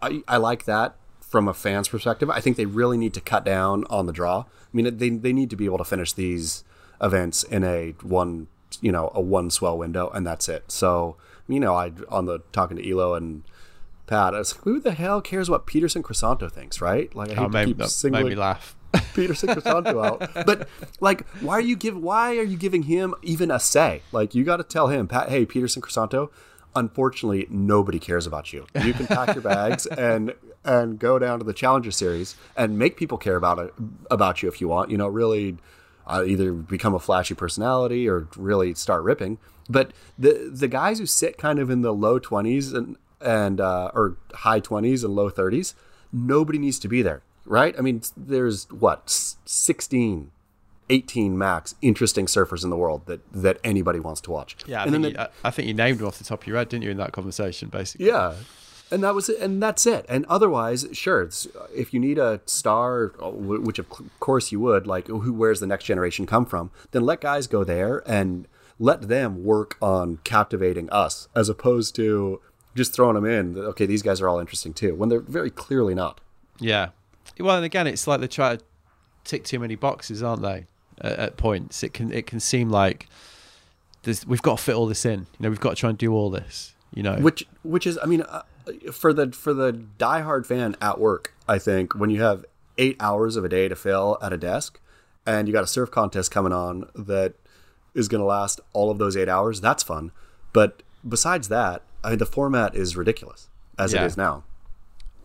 I I like that from a fan's perspective. I think they really need to cut down on the draw. I mean, they they need to be able to finish these events in a one you know a one swell window, and that's it. So you know, I on the talking to Elo and Pat, I was like, who the hell cares what Peterson Crisanto thinks, right? Like I hate Oh, to maybe keep singling made me laugh. Peterson Crisanto out, but like, why are you give why are you giving him even a say? Like, you got to tell him, Pat, hey, Peterson Crisanto. Unfortunately, nobody cares about you. You can pack your bags and and go down to the Challenger Series and make people care about it about you if you want. You know, really uh, either become a flashy personality or really start ripping. But the the guys who sit kind of in the low twenties and and uh, or high twenties and low thirties, nobody needs to be there, right? I mean, there's what s- 16, 18 max interesting surfers in the world that that anybody wants to watch. Yeah, I and think, then you, the- I, I think you named them off the top of your head, didn't you, in that conversation? Basically. yeah. And that was it, and that's it. And otherwise, sure, it's, if you need a star, uh, which of course you would, like who where's the next generation come from, then let guys go there and let them work on captivating us, as opposed to just throwing them in. Okay, these guys are all interesting too, when they're very clearly not. Yeah. Well, and again, it's like they try to tick too many boxes, aren't they? At, at points, it can it can seem like there's, we've got to fit all this in. You know, we've got to try and do all this. You know, which which is i mean uh, for the for the diehard fan at work i think when you have eight hours of a day to fill at a desk and you got a surf contest coming on that is going to last all of those eight hours that's fun but besides that i mean the format is ridiculous as Yeah. it is now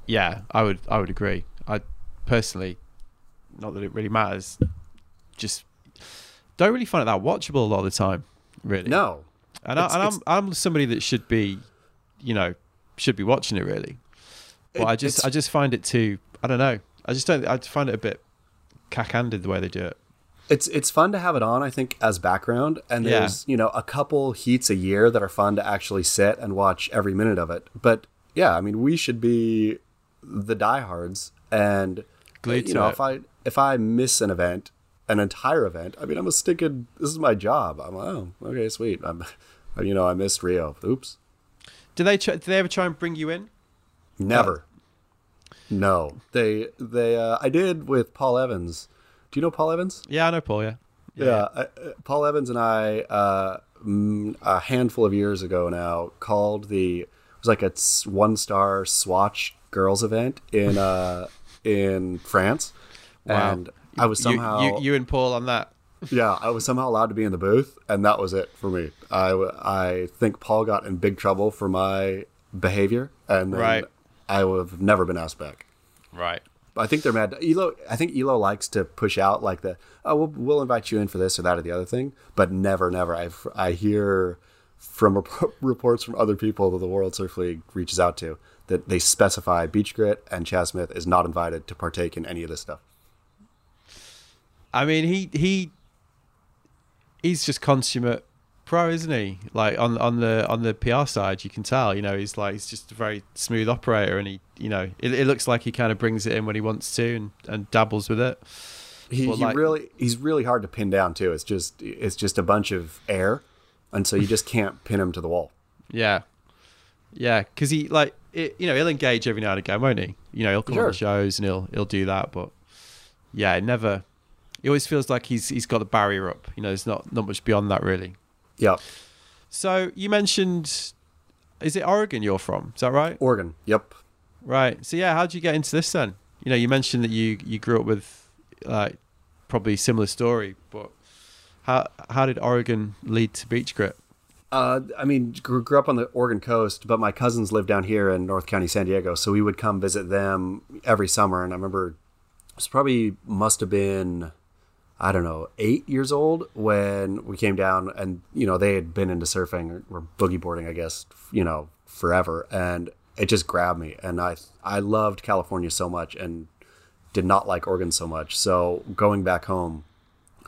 yeah, I would I would agree. I personally, not that it really matters, just don't really find it that watchable a lot of the time. Really, no And, I, and I'm I'm somebody that should be, you know, should be watching it really. But It- I just I just find it too. I don't know. I just don't. I find it a bit cack-handed the way they do it. it's it's fun to have it on i think as background and Yeah. there's you know a couple heats a year that are fun to actually sit and watch every minute of it but yeah i mean we should be the diehards and Glued you know it. if i if i miss an event an entire event i mean i'm a stinking this is my job i'm like oh okay sweet i'm you know i missed rio oops Do they? Try, do they ever try and bring you in? never no they they uh, i did with paul evans do you know paul evans Yeah, I know Paul. Yeah. Yeah, I, uh, Paul Evans and I, uh, mm, handful of years ago now, called the it was like a one star Swatch girls event in uh, in France, Wow. and I was somehow you, you and Paul on that. yeah I was somehow allowed to be in the booth, and that was it for me. I I think Paul got in big trouble for my behavior, and then Right. I would have never been asked back. Right. I think they're mad. Elo, I think Elo likes to push out like the, oh, we'll, we'll invite you in for this or that or the other thing, but never, never. I I hear from rep- reports from other people that the World Surf League reaches out to that they specify Beach Grit and Chas Smith is not invited to partake in any of this stuff. I mean, he he he's just consummate pro, isn't he? Like on on the on the PR side, you can tell. You know, he's like he's just a very smooth operator, and he, you know, it, it looks like he kind of brings it in when he wants to and, and dabbles with it. He, he like- really he's really hard to pin down too. It's just it's just a bunch of air, and so you just can't pin him to the wall. Yeah, yeah, because he like it, you know he'll engage every now and again, won't he? You know, he'll come on the shows and he'll he'll do that, but yeah, it never. He always feels like he's he's got the barrier up. You know, there's not not much beyond that really. Yep, So you mentioned, is it Oregon you're from? Is that right? Oregon. Yep. Right. So yeah, how did you get into this then? You know, you mentioned that you you grew up with like probably similar story, but how how did Oregon lead to Beach Grit? Uh, I mean, grew, grew up on the Oregon coast, but my cousins lived down here in North County, San Diego, so we would come visit them every summer. And I remember it was probably must have been, I don't know, eight years old when we came down, and you know they had been into surfing or, or boogie boarding, I guess, you know, forever, and it just grabbed me, and I I loved California so much, and did not like Oregon so much. So going back home,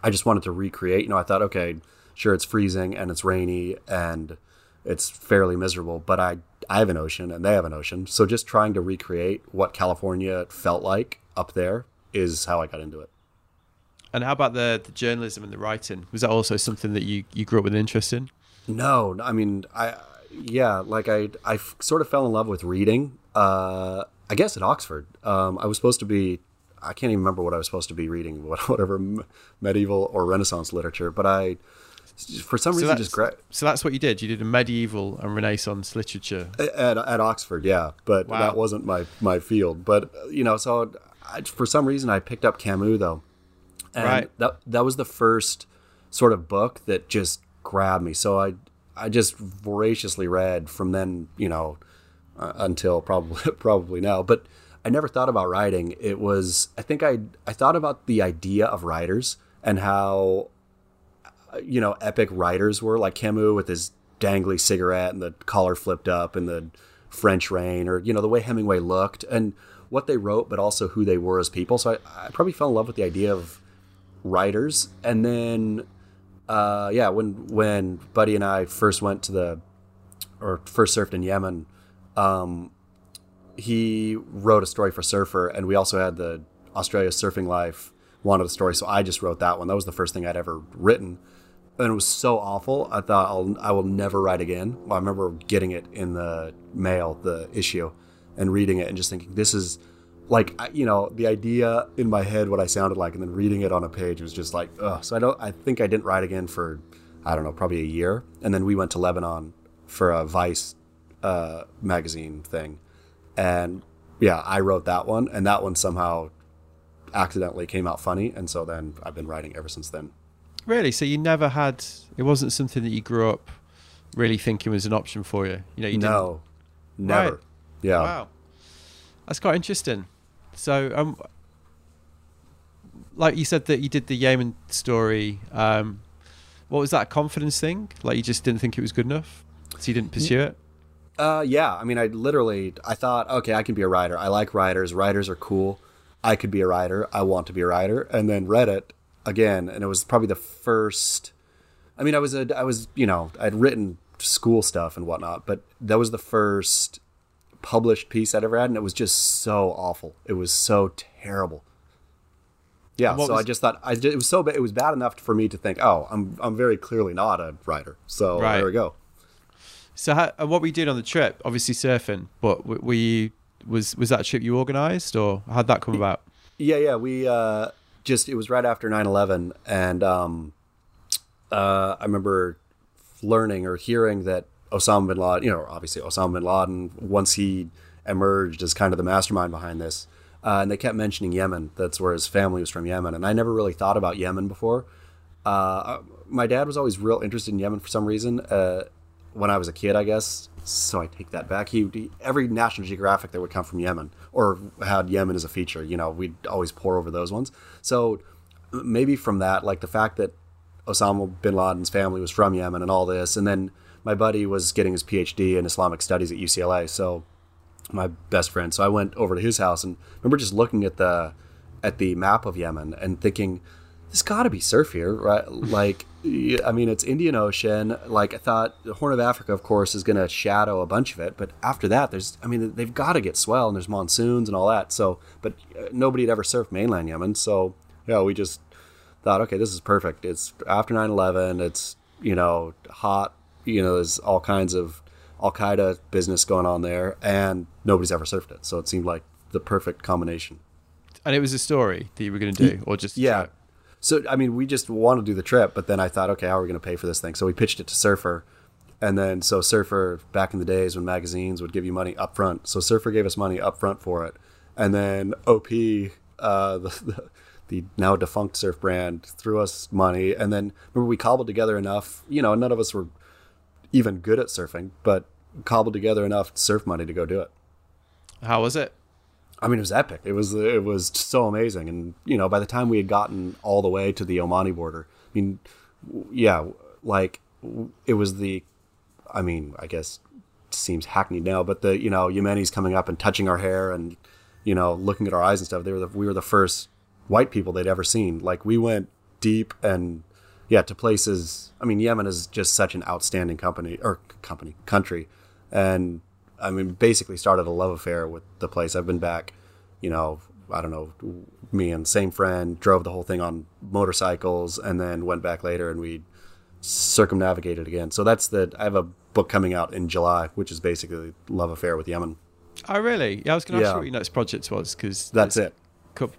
I just wanted to recreate. You know, I thought, okay, sure, it's freezing and it's rainy and it's fairly miserable, but I I have an ocean and they have an ocean, so just trying to recreate what California felt like up there is how I got into it. And how about the the journalism and the writing? Was that also something that you you grew up with an interest in? No, I mean, I yeah, like I I sort of fell in love with reading. Uh, I guess at Oxford, um, I was supposed to be. I can't even remember what I was supposed to be reading, whatever medieval or Renaissance literature. But I, for some reason, that's, just gra- so that's what you did. You did a medieval and Renaissance literature. at, at Oxford, yeah, but Wow. that wasn't my my field. But you know, so I, for some reason, I picked up Camus though, and Right. that that was the first sort of book that just grabbed me. So I I just voraciously read from then, you know, uh, until probably probably now. But I never thought about writing. It was I think I I thought about the idea of writers and how you know epic writers were like Camus with his dangly cigarette and the collar flipped up and the French rain or you know the way Hemingway looked and what they wrote but also who they were as people. So I, I probably fell in love with the idea of writers. And then uh, yeah when when Buddy and I first went to the or first surfed in Yemen um, he wrote a story for Surfer and we also had the Australia's Surfing Life wanted a story so I just wrote that one. That was the first thing I'd ever written and it was so awful. I thought I'll I will never write again. Well, I remember getting it in the mail, the issue, and reading it and just thinking this is like you know the idea in my head what I sounded like, and then reading it on a page was just like ugh. So I don't. I think I didn't write again for I don't know probably a year, and then we went to Lebanon for a Vice uh, magazine thing, and yeah, I wrote that one, and that one somehow accidentally came out funny, and so then I've been writing ever since then. Really? So you never had? It wasn't something that you grew up really thinking was an option for you. You know, you no, never. Right. Yeah. Wow, that's quite interesting. So, um, like you said that you did the Yemen story. Um, what was that confidence thing? Like you just didn't think it was good enough, so you didn't pursue it. Uh, yeah. I mean, I literally, I thought, okay, I can be a writer. I like writers. Writers are cool. I could be a writer. I want to be a writer. And then read it again, and it was probably the first. I mean, I was a, I was, you know, I'd written school stuff and whatnot, but that was the first published piece I'd ever had, and it was just so awful. It was so terrible. Yeah, so I just thought I, just, it was so bad. It was bad enough for me to think, oh, I'm I'm very clearly not a writer. So Right. there we go. So, how, and what we did on the trip? Obviously surfing, but we was was that a trip you organised, or how'd that come about? Yeah, yeah. We uh, just it was right after 9-11 and um, uh, I remember learning or hearing that Osama bin Laden, you know, obviously Osama bin Laden, once he emerged as kind of the mastermind behind this, uh, and they kept mentioning Yemen. That's where his family was from, Yemen, and I never really thought about Yemen before. Uh, my dad was always real interested in Yemen for some reason. When I was a kid, I guess. So I take that back. He, he every National Geographic that would come from Yemen or had Yemen as a feature, you know, we'd always pour over those ones. So maybe from that, like the fact that Osama bin Laden's family was from Yemen and all this, and then my buddy was getting his PhD in Islamic studies at UCLA. So my best friend. So I went over to his house and remember just looking at the at the map of Yemen and thinking there's got to be surf here, right? Like, I mean, it's Indian Ocean. Like, I thought the Horn of Africa, of course, is going to shadow a bunch of it. But after that, there's, I mean, they've got to get swell and there's monsoons and all that. So, but uh, nobody had ever surfed mainland Yemen. So, yeah, we just thought, okay, this is perfect. It's after 9 11. It's, you know, hot. You know, there's all kinds of Al Qaeda business going on there. And nobody's ever surfed it. So it seemed like the perfect combination. And it was a story that you were going to do, or just yeah. So I mean, we just want to do the trip, but then I thought, okay, how are we going to pay for this thing? So we pitched it to Surfer, and then so Surfer back in the days when magazines would give you money up front. So Surfer gave us money up front for it, and then OP, uh, the, the the now defunct surf brand, threw us money, and then remember we cobbled together enough. You know, none of us were even good at surfing, but cobbled together enough surf money to go do it. How was it? I mean, it was epic. It was it was so amazing, and you know, by the time we had gotten all the way to the Omani border, I mean, yeah, like it was the, I mean, I guess seems hackneyed now, but the you know Yemenis coming up and touching our hair and you know looking at our eyes and stuff. They were the, we were the first white people they'd ever seen. Like we went deep and yeah to places. I mean, Yemen is just such an outstanding company or company country, and I mean, basically started a love affair with the place. I've been back, you know, I don't know, me and same friend drove the whole thing on motorcycles and then went back later and we circumnavigated again. So that's the, I have a book coming out in July, which is basically love affair with Yemen. Oh, really? Yeah, I was going to ask you what your next project was because that's it.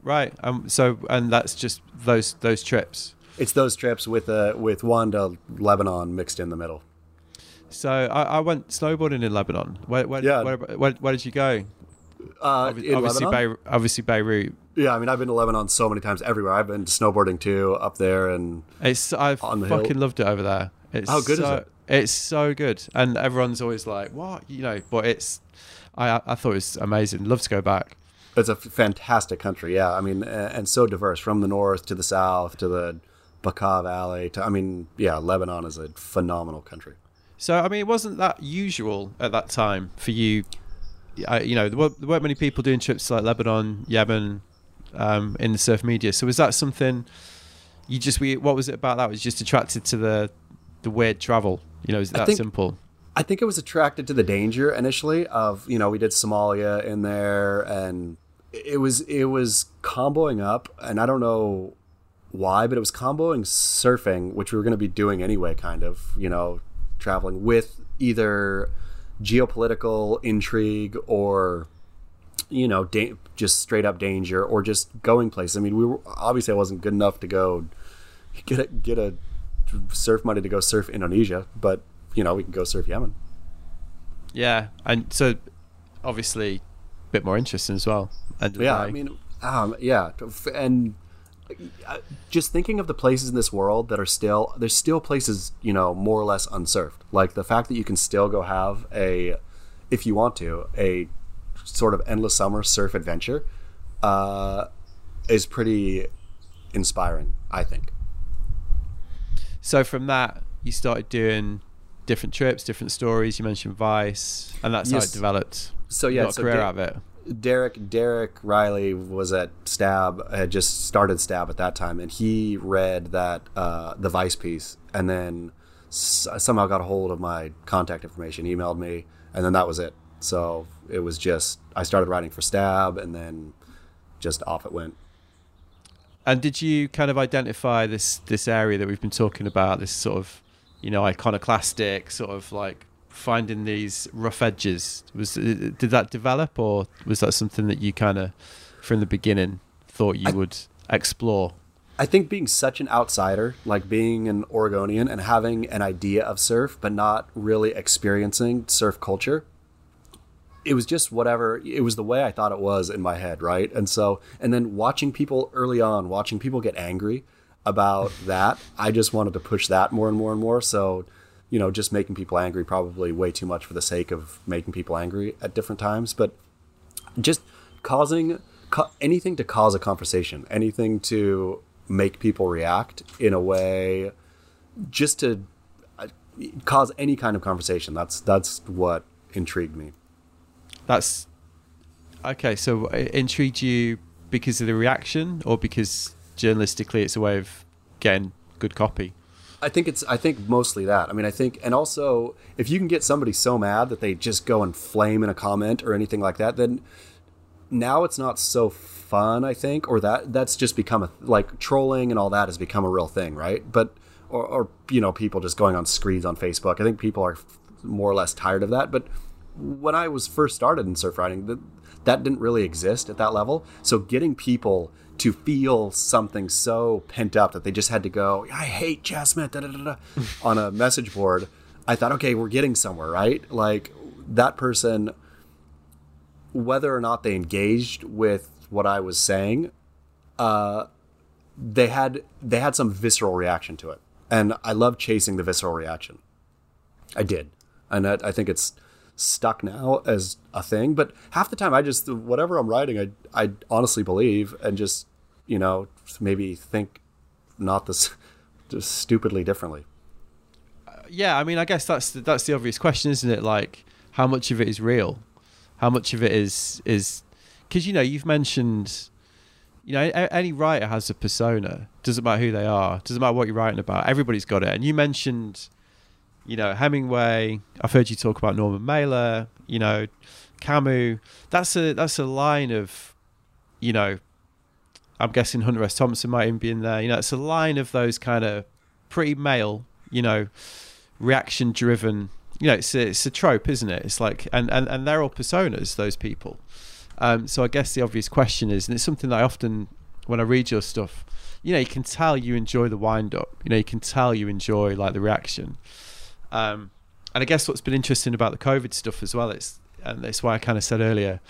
Right. Um. So, and that's just those those trips. It's those trips with uh with one to Lebanon mixed in the middle. So I, I went snowboarding in Lebanon. Where, where, Yeah. where, where, where did you go? Uh, obviously? Beirut, obviously Beirut. Yeah, I mean, I've been to Lebanon so many times everywhere. I've been snowboarding too up there, and It's I On the hill? fucking loved it over there. It's How good is so, it? It's so good, and everyone's always like, "What?" You know, but it's. I I thought it was amazing. Love to go back. it's a fantastic country. Yeah, I mean, and so diverse from the north to the south to the Bekaa Valley. To I mean, yeah, Lebanon is a phenomenal country. So I mean, it wasn't that usual at that time for you. I, you know, there weren't, there weren't many people doing trips to like Lebanon, Yemen, um, in the surf media. So was that something you just we? What was it about that? Was you just attracted to the the weird travel? You know, is it that think- simple? I think it was attracted to the danger initially of you know we did Somalia in there and it was it was comboing up and I don't know why but it was comboing surfing which we were going to be doing anyway kind of you know traveling with either geopolitical intrigue or you know da- just straight up danger or just going places. I mean we were obviously I wasn't good enough to go get a, get a surf money to go surf Indonesia but you know we can go surf Yemen. Yeah, and so obviously a bit more interesting as well. And Yeah, I mean, um, yeah, and just thinking of the places in this world that are still there's still places you know more or less unsurfed. Like the fact that you can still go have a, if you want to, a sort of endless summer surf adventure, uh, is pretty inspiring. I think. So from that, you started doing different trips, different stories. You mentioned Vice, and that's how it developed. So You yeah, got a so career Da- out of it. Derek Derek Rielly was at Stab had just started Stab at that time, and he read that uh, the Vice piece, and then s- somehow got a hold of my contact information, emailed me, and then that was it. So it was just I started writing for Stab, and then just off it went. And did you kind of identify this this area that we've been talking about, this sort of, you know, iconoclastic sort of like finding these rough edges? Was uh, did that develop, or was that something that you kind of, from the beginning, thought you would explore? I think being such an outsider, like being an Oregonian and having an idea of surf, but not really experiencing surf culture, it was just whatever. It was the way I thought it was in my head, right? And so, and then watching people early on, watching people get angry about that, I just wanted to push that more and more and more. So, you know, just making people angry probably way too much for the sake of making people angry at different times, but just causing ca- anything to cause a conversation, anything to make people react in a way, just to uh, cause any kind of conversation. That's that's what intrigued me. That's okay. So it intrigued you because of the reaction, or because journalistically it's a way of getting good copy. I think it's I think mostly that. I mean, I think and also if you can get somebody so mad that they just go and flame in a comment or anything like that, then now it's not so fun, I think, or that that's just become a like trolling and all that has become a real thing, right? But or, or you know, people just going on screeds on Facebook. I think people are more or less tired of that, but when I was first started in surf riding, that that didn't really exist at that level. So getting people to feel something so pent up that they just had to go, I hate Chas Smith, da, da, da, on a message board. I thought, okay, we're getting somewhere, right? Like that person, whether or not they engaged with what I was saying, uh, they had they had some visceral reaction to it, and I love chasing the visceral reaction. I did, and I, I think it's stuck now as a thing. But half the time, I just whatever I'm writing, I I honestly believe, and just you know maybe think not this just stupidly differently. Uh, yeah, I mean, I guess that's the, that's the obvious question, isn't it? Like, how much of it is real? How much of it is is because you know you've mentioned you know any writer has a persona doesn't matter who they are doesn't matter what you're writing about everybody's got it and you mentioned you know hemingway i've heard you talk about norman mailer you know camus. That's a that's a line of you know i'm guessing hunter s. Thompson might even be in there. You know it's a line of those kind of pretty male you know reaction driven you know it's a, it's a trope isn't it? It's like and, and and they're all personas those people. Um, so I guess the obvious question is, and it's something that I often, when I read your stuff, you know, you can tell you enjoy the wind up. You know, you can tell you enjoy like the reaction. Um, and I guess what's been interesting about the COVID stuff as well is, and that's why I kind of said earlier,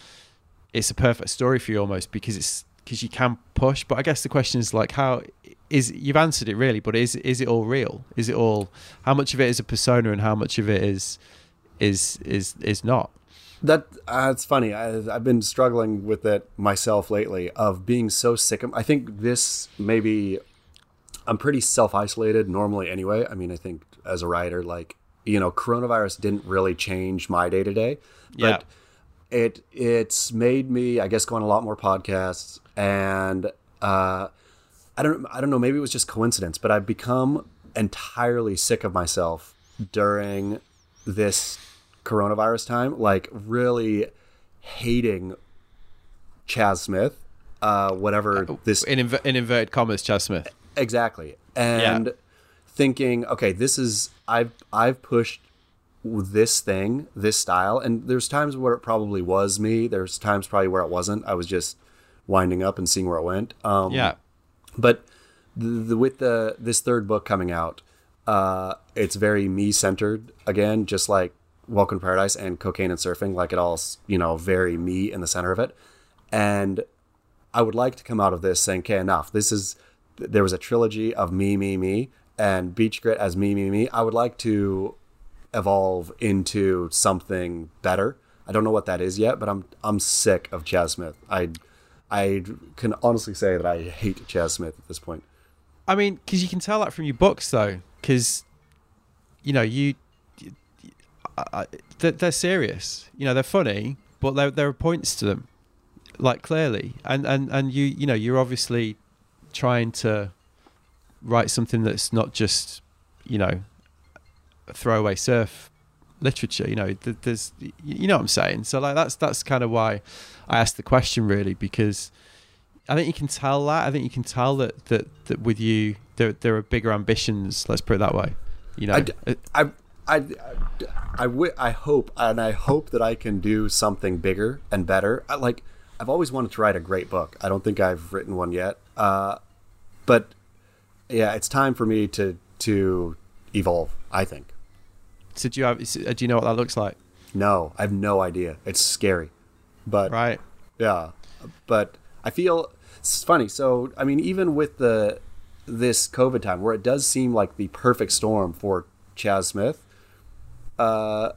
it's a perfect story for you almost because it's because you can push. But I guess the question is like, how is you've answered it really, but is is it all real? Is it all? How much of it is a persona and how much of it is is is is not? That uh, it's funny. I, have been struggling with it myself lately of being so sick. I think this maybe I'm pretty self isolated normally anyway. I mean, I think as a writer, like you know, coronavirus didn't really change my day to day, but yeah. it it's made me, I guess, go on a lot more podcasts and. uh I don't I don't know, maybe it was just coincidence, but I've become entirely sick of myself during this coronavirus time, like really hating Chas Smith, uh, whatever uh, this in, inv- in inverted commas, Chas Smith. Exactly, and yeah. thinking, okay, this is I've I've pushed this thing, this style, and there's times where it probably was me. There's times probably where it wasn't. I was just winding up and seeing where it went. Um, yeah, but the, the, with the this third book coming out, uh, it's very me centered again, just like Welcome to Paradise and Cocaine and Surfing, like it all, you know, very me in the center of it. And I would like to come out of this saying, okay, enough. This is, there was a trilogy of me, me, me, and Beach Grit as me, me, me. I would like to evolve into something better. I don't know what that is yet, but I'm I'm sick of Chas Smith. I I can honestly say that I hate Chas Smith at this point. I mean, because you can tell that from your books, though, because you know you I, they're, they're, serious. You know, they're funny, but there there are points to them, like clearly, and and and you you know you're obviously trying to write something that's not just you know throwaway surf literature. You know, there's you know what I'm saying. So like that's that's kind of why I asked the question really because. I think you can tell that. I think you can tell that that, that with you there there are bigger ambitions. Let's put it that way. You know, I, I, I, I, I, w- I hope and I hope that I can do something bigger and better. I, like I've always wanted to write a great book. I don't think I've written one yet. Uh, but yeah, it's time for me to to evolve. I think. So do you have? Do you know what that looks like? No, I have no idea. It's scary, but right. Yeah, but I feel it's funny. So I mean, even with the this COVID time, where it does seem like the perfect storm for Chas Smith, uh,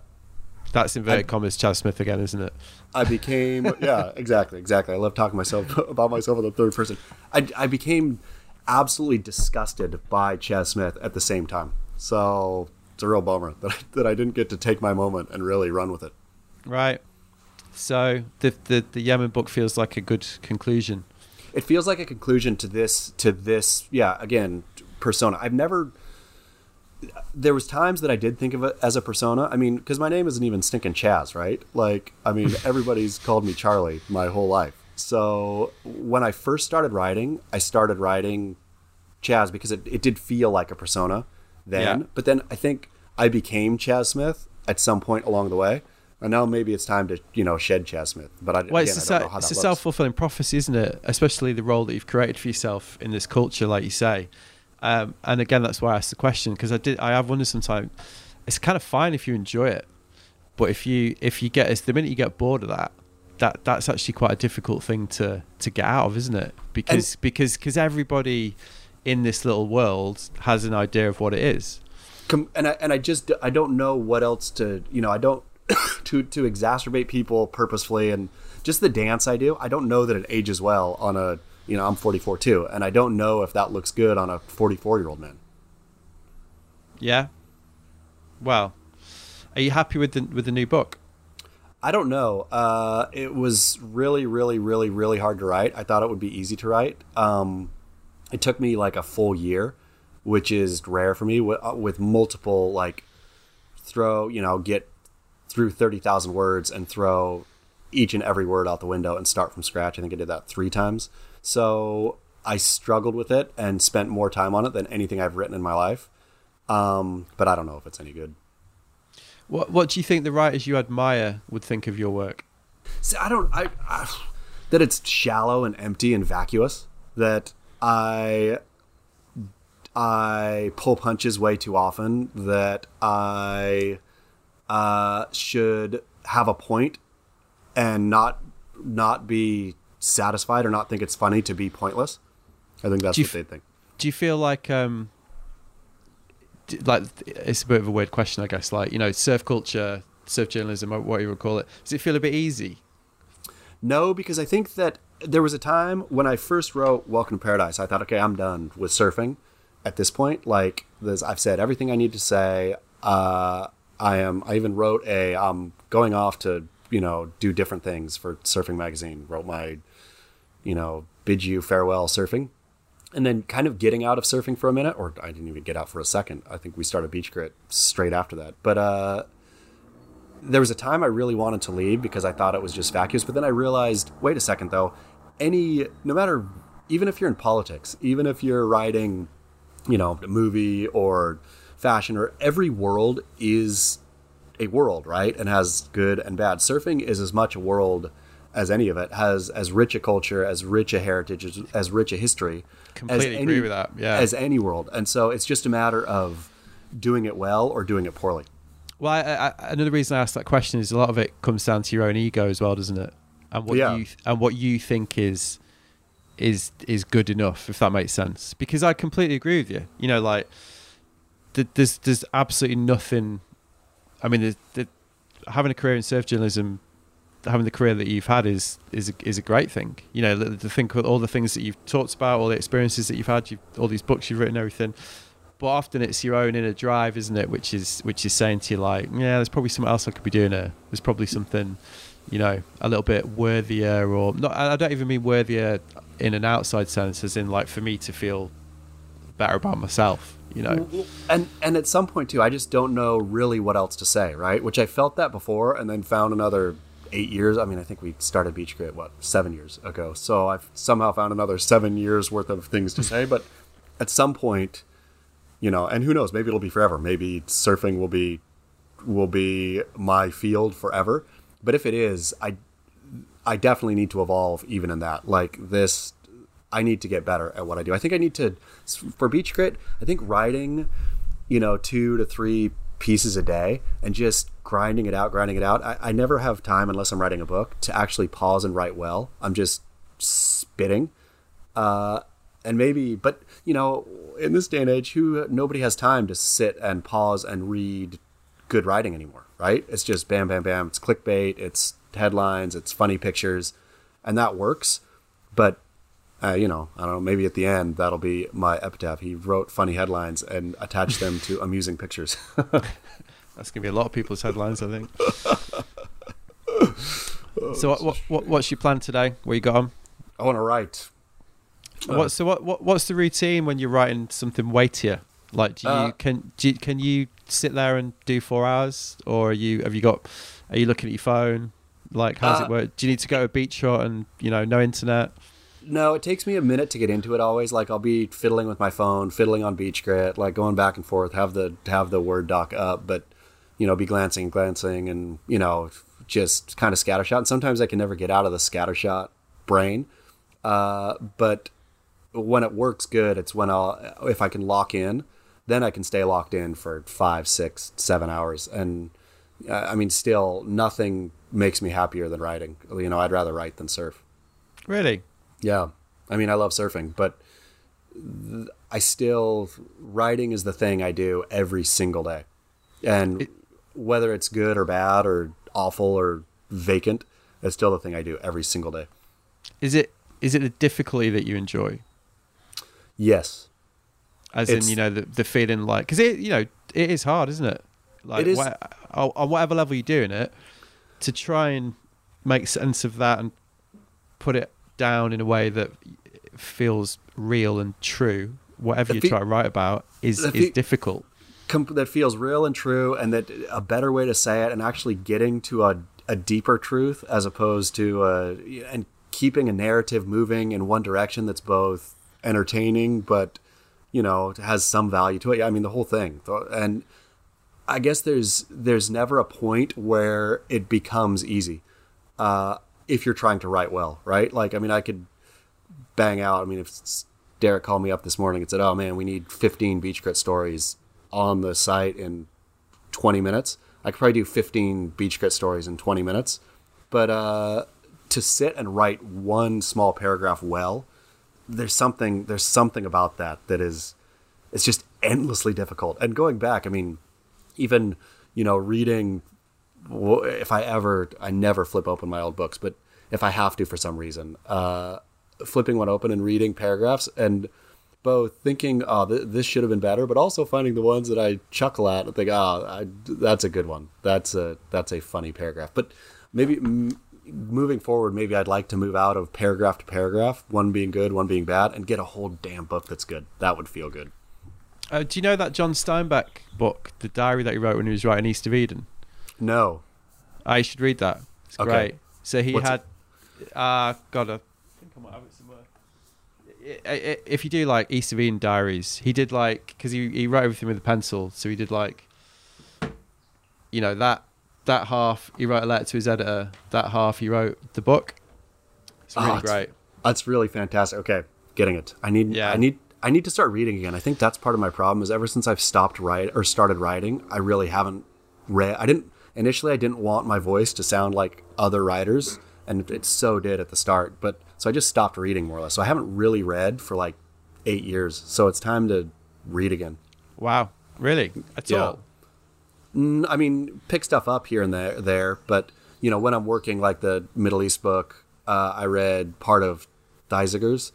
That's inverted I, commas Chas Smith again, isn't it? I became yeah, exactly, exactly. I love talking myself about myself in the third person. I, I became absolutely disgusted by Chas Smith at the same time. So it's a real bummer that I, that I didn't get to take my moment and really run with it. Right. So the the the Yemen book feels like a good conclusion. It feels like a conclusion to this to this. Yeah. Again, persona. I've never. There was times that I did think of it as a persona. I mean, because my name isn't even stinking Chas, right? Like, I mean, everybody's called me Charlie my whole life. So when I first started writing, I started writing Chas because it, it did feel like a persona then. Yeah. But then I think I became Chas Smith at some point along the way. And now maybe it's time to, you know, shed Chas Smith. But I, Well, again, it's, I a, don't know how it's a self fulfilling prophecy, isn't it? Especially the role that you've created for yourself in this culture, like you say. Um, and again, that's why I asked the question because I did. I have wondered sometimes. It's kind of fine if you enjoy it, but if you if you get it's the minute you get bored of that, that that's actually quite a difficult thing to to get out of, isn't it? Because because because everybody in this little world has an idea of what it is. And I and I just I don't know what else to you know I don't to to exacerbate people purposefully and just the dance I do I don't know that it ages well on a you know I'm 44 too and I don't know if that looks good on a 44 year old man. Yeah. Well, are you happy with the with the new book? I don't know. Uh, it was really, really, really, really hard to write. I thought it would be easy to write. Um, it took me like a full year, which is rare for me with, uh, with multiple like throw, you know, get through 30,000 words and throw each and every word out the window and start from scratch. I think I did that three times. So I struggled with it and spent more time on it than anything I've written in my life. Um, but I don't know if it's any good. What What do you think the writers you admire would think of your work? See, I don't. I, I that it's shallow and empty and vacuous. That I I pull punches way too often. That I uh, should have a point and not not be satisfied or not think it's funny to be pointless. I think that's Do what they think. Do you feel like um, d- like it's a bit of a weird question, I guess. Like you know, surf culture, surf journalism, or what you would call it. Does it feel a bit easy? No, because I think that there was a time when I first wrote Welcome to Paradise. I thought, okay, I'm done with surfing at this point. Like, this, I've said everything I need to say. Uh, I am. I even wrote a. I'm going off to you know do different things for Surfing Magazine. Wrote my, you know, bid you farewell surfing, and then kind of getting out of surfing for a minute, or I didn't even get out for a second. I think we started Beach Grit straight after that. But uh, there was a time I really wanted to leave because I thought it was just vacuous. But then I realized, wait a second though, any no matter even if you're in politics, even if you're writing, you know, a movie or fashion or every world is a world, right? And has good and bad. Surfing is as much a world as any of it has as rich a culture, as rich a heritage, as, as rich a history. Completely as agree any, with that, yeah. As any world, and so it's just a matter of doing it well or doing it poorly. Well, I, I, another reason I asked that question is a lot of it comes down to your own ego as well, doesn't it? And what Yeah. you and what you think is is is good enough, if that makes sense. Because I completely agree with you. You know, like th- there's there's absolutely nothing. I mean, there's, the, having a career in surf journalism, having the career that you've had is is a, is a great thing. You know, to, the think of all the things that you've talked about, all the experiences that you've had, you've, all these books you've written, everything. But often it's your own inner drive, isn't it? Which is which is saying to you like, yeah, there's probably something else I could be doing here. There's probably something, you know, a little bit worthier, or not. I don't even mean worthier in an outside sense, as in like for me to feel better about myself. You know, and and at some point too, I just don't know really what else to say, right? Which I felt that before, and then found another eight years. I mean, I think we started Beach Grit what seven years ago, so I've somehow found another seven years worth of things to say. but at some point, you know, and who knows? Maybe it'll be forever. Maybe surfing will be will be my field forever. But if it is, I I definitely need to evolve even in that. Like this, I need to get better at what I do. I think I need to for Beach Grit. I think writing, you know, two to three pieces a day and just grinding it out, grinding it out. I, I never have time unless I'm writing a book to actually pause and write well. I'm just spitting. Uh, and maybe, but you know, in this day and age, who nobody has time to sit and pause and read good writing anymore, right? It's just bam, bam, bam. It's clickbait. It's headlines. It's funny pictures, and that works. But uh, you know, I don't know. Maybe at the end that'll be my epitaph. He wrote funny headlines and attached them to amusing pictures. that's gonna be a lot of people's headlines, I think. so, what, what, what what's your plan today? Where you got? I want to write. What so what, what what's the routine when you're writing something weightier? Like do you Uh, can do you, can you sit there and do four hours, or are you have you got are you looking at your phone? Like how's Uh, it work? Do you need to go to a beach shot and you know no internet? No, it takes me a minute to get into it. Always, like I'll be fiddling with my phone, fiddling on Beach Grit, like going back and forth, have the have the word doc up, but you know, be glancing, glancing, and you know, just kind of scattershot. And sometimes I can never get out of the scattershot brain. Uh, but when it works good, it's when I'll if I can lock in, then I can stay locked in for five, six, seven hours. And uh, I mean, still, nothing makes me happier than writing. You know, I'd rather write than surf. Really? Yeah. I mean, I love surfing, but th- I still, writing is the thing I do every single day. And whether it's good or bad or awful or vacant, it's still the thing I do every single day. Is it is it the difficulty that you enjoy? Yes. As It's- in, you know, the the feeling like because it you know it is hard, isn't it? Like It is. wha- on on whatever level you're doing it, to try and make sense of that and put it down in a way that feels real and true. Whatever The you fe- try to write about is the is difficult. Com- that feels real and true, and that a better way to say it, and actually getting to a, a deeper truth as opposed to, uh, and keeping a narrative moving in one direction that's both entertaining, but, you know, has some value to it. I mean, the whole thing. And, I guess there's there's never a point where it becomes easy uh, if you're trying to write well, right? Like, I mean, I could bang out. I mean, if Derek called me up this morning and said, "Oh man, we need 15 beach grit stories on the site in 20 minutes," I could probably do 15 beach grit stories in 20 minutes. But uh, to sit and write one small paragraph well, there's something there's something about that that is it's just endlessly difficult. And going back, I mean, even you know reading if i ever i never flip open my old books but if i have to for some reason uh flipping one open and reading paragraphs and both thinking oh th- this should have been better but also finding the ones that i chuckle at and think oh that's a good one. That's a that's a funny paragraph. But maybe m- moving forward maybe i'd like to move out of paragraph to paragraph one being good one being bad and get a whole damn book that's good. That would feel good. Uh, do you know that John Steinbeck book, the diary that he wrote when he was writing East of Eden? No I should read that. It's Okay. great. So he What's had, uh, God, I think I might have it somewhere. I- I- If you do like East of Eden diaries, he did like because he he wrote everything with a pencil. So he did like, you know that that half he wrote a letter to his editor. That half he wrote the book. It's really it's- great. That's really fantastic. Okay, getting it. I need. Yeah. I need. I need to start reading again. I think that's part of my problem. Is ever since I've stopped writing or started writing, I really haven't read. I didn't initially. I didn't want my voice to sound like other writers, and it so did at the start. But so I just stopped reading more or less. So I haven't really read for like eight years. So it's time to read again. Wow, really? At Yeah. all? I mean, pick stuff up here and there, there. But you know, when I'm working like the Middle East book, uh, I read part of Thesiger's,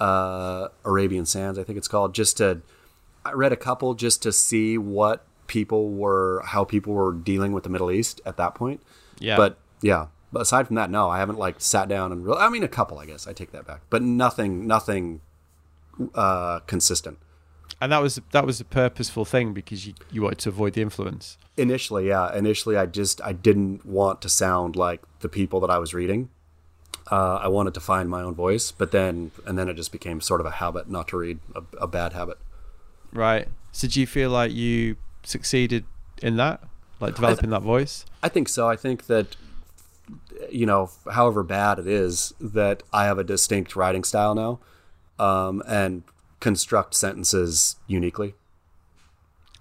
uh, Arabian Sands, I think it's called. Just to, I read a couple just to see what people were, how people were dealing with the Middle East at that point. Yeah. But yeah, but aside from that, no, I haven't like sat down and. really. I mean, a couple, I guess. I take that back, but nothing, nothing uh, consistent. And that was that was a purposeful thing because you you wanted to avoid the influence. Initially, yeah. Initially, I just I didn't want to sound like the people that I was reading. Uh, I wanted to find my own voice, but then and then it just became sort of a habit not to read, a, a bad habit. Right. So do you feel like you succeeded in that, like developing that voice? I think so. I think that you know, however bad it is, that I have a distinct writing style now, um, and construct sentences uniquely.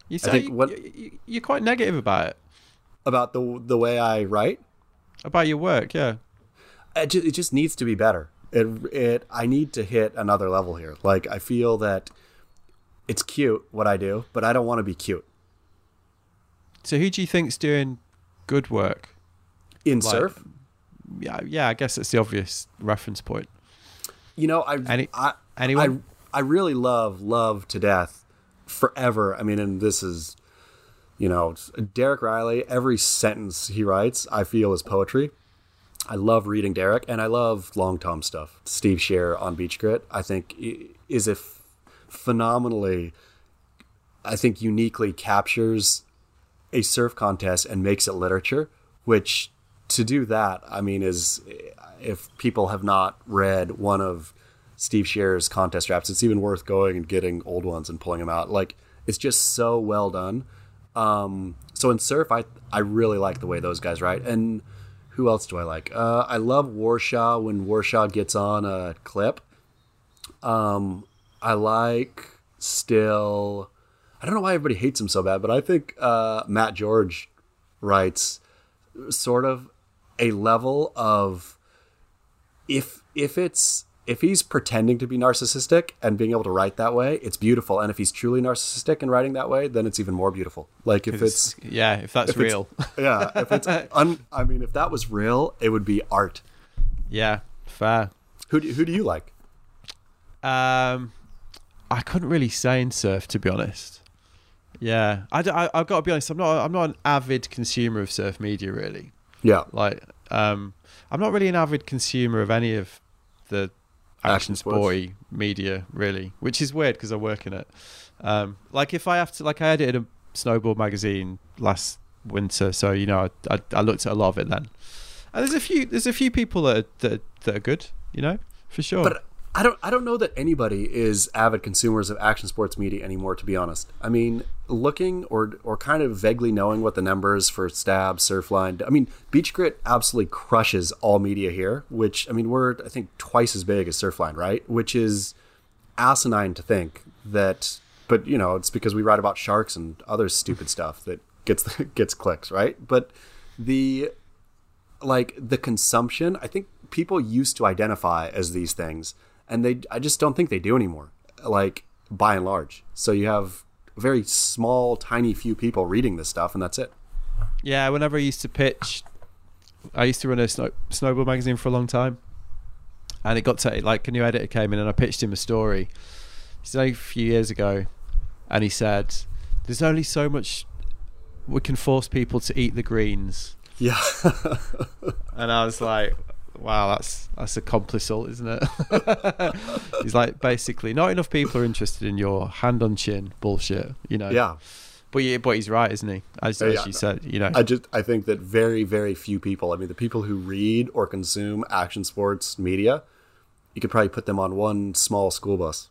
You say think you, what, you're quite negative about it, About the the way I write, about your work. Yeah. it just, it just needs to be better. It it I need to hit another level here. Like I feel that it's cute what I do, but I don't want to be cute So who do you think's doing good work? in Like- surf. Yeah, yeah. I guess that's the obvious reference point. You know, I Any- I anyone? I I really love love to death forever. I mean, and this is you know Derek Rielly. Every sentence he writes, I feel is poetry. I love reading Derek, and I love long Tom stuff. Steve Shearer on Beach Grit, I think, is a f- phenomenally, I think, uniquely captures a surf contest and makes it literature. Which to do that, I mean, is if people have not read one of Steve Shearer's contest raps, it's even worth going and getting old ones and pulling them out. Like it's just so well done. Um, so in surf, I I really like the way those guys write. And who else do I like? Uh, I love Warshaw when Warshaw gets on a clip. Um, I like still. I don't know why everybody hates him so bad, but I think uh, Matt George writes sort of a level of if if it's if he's pretending to be narcissistic and being able to write that way, it's beautiful. And if he's truly narcissistic and writing that way, then it's even more beautiful. Like if it's, it's, yeah, if that's if real, yeah, if it's un, I mean, if that was real, it would be art. Yeah, fair. Who do, who do you like? Um, I couldn't really say in surf to be honest. Yeah, I, I I've got to be honest. I'm not I'm not an avid consumer of surf media really. Yeah, like um, I'm not really an avid consumer of any of the action, action sporty media really, which is weird because I work in it. Um, like if I have to, like I edited a snowboard magazine last winter, so you know I, I, I looked at a lot of it then. And there's a few there's a few people that are, that, that are good, you know, for sure. But I don't I don't know that anybody is avid consumers of action sports media anymore to be honest. I mean, looking or or kind of vaguely knowing what the numbers for Stab, Surfline, I mean, Beach Grit absolutely crushes all media here, which I mean, we're I think twice as big as Surfline, right? Which is asinine to think that but you know, it's because we write about sharks and other stupid stuff that gets gets clicks, right? But the like the consumption, I think people used to identify as these things and they I just don't think they do anymore. Like by and large, so you have a very small, tiny few people reading this stuff, and that's it. Yeah, whenever I used to pitch, I used to run a snow, snowboard magazine for a long time, and it got to like a new editor came in, and I pitched him a story. It's a few years ago, and he said, "There's only so much we can force people to eat the greens." Yeah, and I was like, wow, that's that's a complicit, isn't it? He's like basically not enough people are interested in your hand on chin bullshit, you know. Yeah. But yeah, but he's right, isn't he? As, as you said, you know. I just I think that very very few people. I mean, the people who read or consume action sports media, you could probably put them on one small school bus.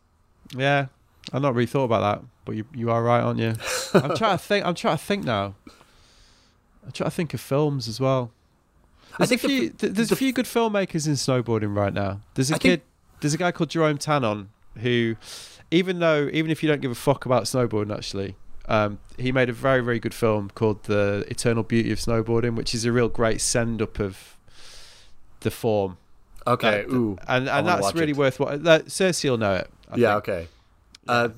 Yeah, I've not really thought about that, but you you are right, aren't you? I'm trying to think. I'm trying to think now. I'm trying to think of films as well. There's I think a few, the, there's the, a few good filmmakers in snowboarding right now. There's a I kid. Think, there's a guy called Jerome Tanon who, even though even if you don't give a fuck about snowboarding, actually, um, he made a very very good film called The Eternal Beauty of Snowboarding, which is a real great send up of the form. Okay, uh, ooh, and and that's really it. worth what that Cersei will know it. I yeah, think. okay. Uh,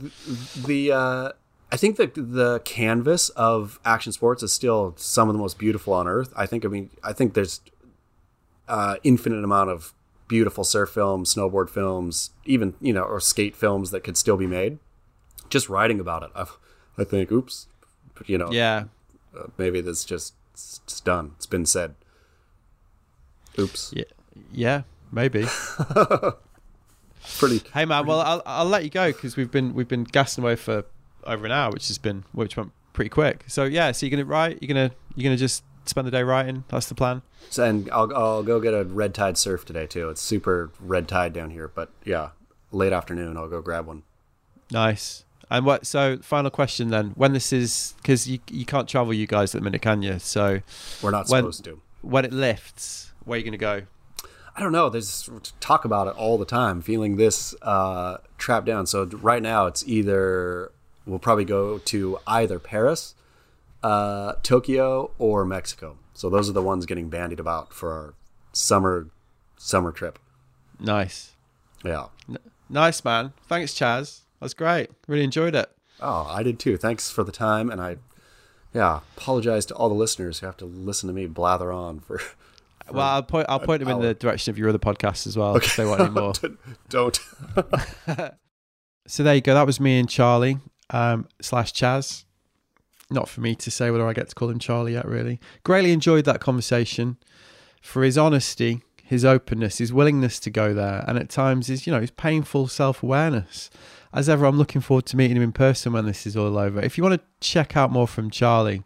the uh, I think that the canvas of action sports is still some of the most beautiful on earth. I think. I mean, I think there's uh, infinite amount of beautiful surf films, snowboard films, even you know, or skate films that could still be made. Just writing about it, I, I think. Oops, you know. Yeah. Uh, maybe that's just it's done. It's been said. Oops. Yeah. Yeah. Maybe. pretty. Hey man, well I'll I'll let you go because we've been we've been gassing away for over an hour, which has been which went pretty quick. So yeah, so you're gonna write. You're gonna you're gonna just spend the day writing. That's the plan. So, and I'll I'll go get a red tide surf today too. It's super red tide down here, but yeah, late afternoon I'll go grab one. Nice. And what? So final question then: When this is because you you can't travel, you guys at the minute, can you? So we're not when, supposed to. When it lifts, where are you gonna go? I don't know. There's talk about it all the time. Feeling this uh, trapped down. So right now it's either we'll probably go to either Paris, uh, Tokyo, or Mexico. So those are the ones getting bandied about for our summer summer trip. Nice. Yeah. N- nice, man. Thanks, Chas. That's great. Really enjoyed it. Oh, I did too. Thanks for the time, and I, yeah, apologize to all the listeners who have to listen to me blather on for. for well, I'll point I'll point them in the direction of your other podcasts as well okay. if they want any more. Don't. so there you go. That was me and Charlie um, slash Chas. Not for me to say whether I get to call him Charlie yet, really. Greatly enjoyed that conversation. for his honesty, his openness, his willingness to go there, and at times his, you know, his painful self awareness. As ever, I'm looking forward to meeting him in person when this is all over. If you want to check out more from Charlie,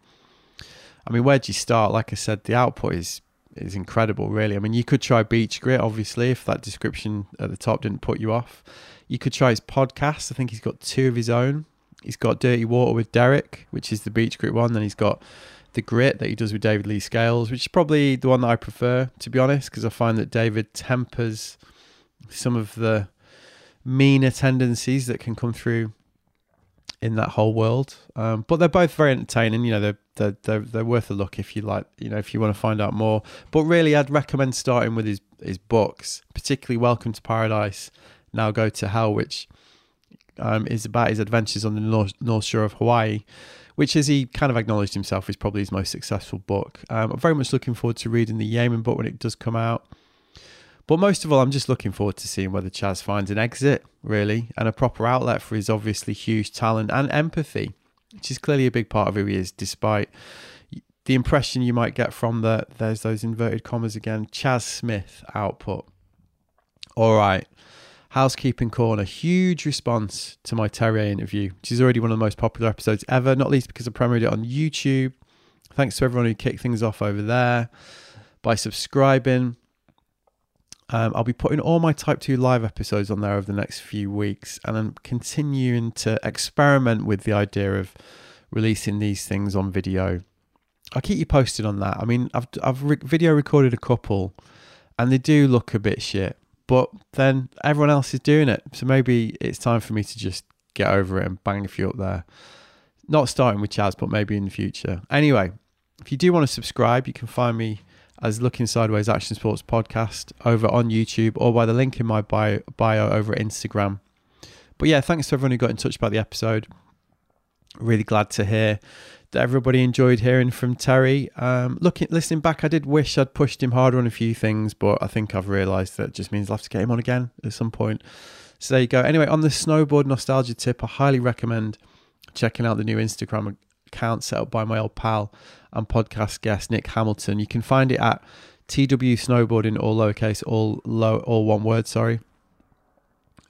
I mean, where'd you start? Like I said, the output is is incredible, really. I mean, you could try Beach Grit, obviously, if that description at the top didn't put you off. You could try his podcast. I think he's got two of his own. He's got Dirty Water with Derek, which is the Beach Grit one. Then he's got the Grit that he does with David Lee Scales, which is probably the one that I prefer, to be honest, because I find that David tempers some of the meaner tendencies that can come through in that whole world. Um, but they're both very entertaining. You know, they're, they're they're they're worth a look if you like. You know, if you want to find out more. But really, I'd recommend starting with his his books, particularly Welcome to Paradise. Now go to hell, which um, is about his adventures on the North, North Shore of Hawaii. Which, as he kind of acknowledged himself, is probably his most successful book. Um, I'm very much looking forward to reading the Yemen book when it does come out. But most of all, I'm just looking forward to seeing whether Chas finds an exit, really, and a proper outlet for his obviously huge talent and empathy, which is clearly a big part of who he is, despite the impression you might get from the, there's those inverted commas again, Chas Smith output. All right. Housekeeping Corner, huge response to my Terrier interview, which is already one of the most popular episodes ever, not least because I premiered it on YouTube. Thanks to everyone who kicked things off over there by subscribing. Um, I'll be putting all my Type 2 live episodes on there over the next few weeks, and I'm continuing to experiment with the idea of releasing these things on video. I'll keep you posted on that. I mean, I've I've re- video recorded a couple, and they do look a bit shit, but then everyone else is doing it, so maybe it's time for me to just get over it and bang a few up there. Not starting with Chas, but maybe in the future. Anyway, if you do want to subscribe, you can find me as Looking Sideways Action Sports Podcast over on YouTube or by the link in my bio, bio over Instagram. But yeah, thanks to everyone who got in touch about the episode. Really glad to hear everybody enjoyed hearing from Terry. Um, looking, listening back, I did wish I'd pushed him harder on a few things, but I think I've realised that just means I'll have to get him on again at some point. So there you go. Anyway, on the snowboard nostalgia tip, I highly recommend checking out the new Instagram account set up by my old pal and podcast guest Nick Hamilton. You can find it at TW all lowercase, all low, all one word. Sorry.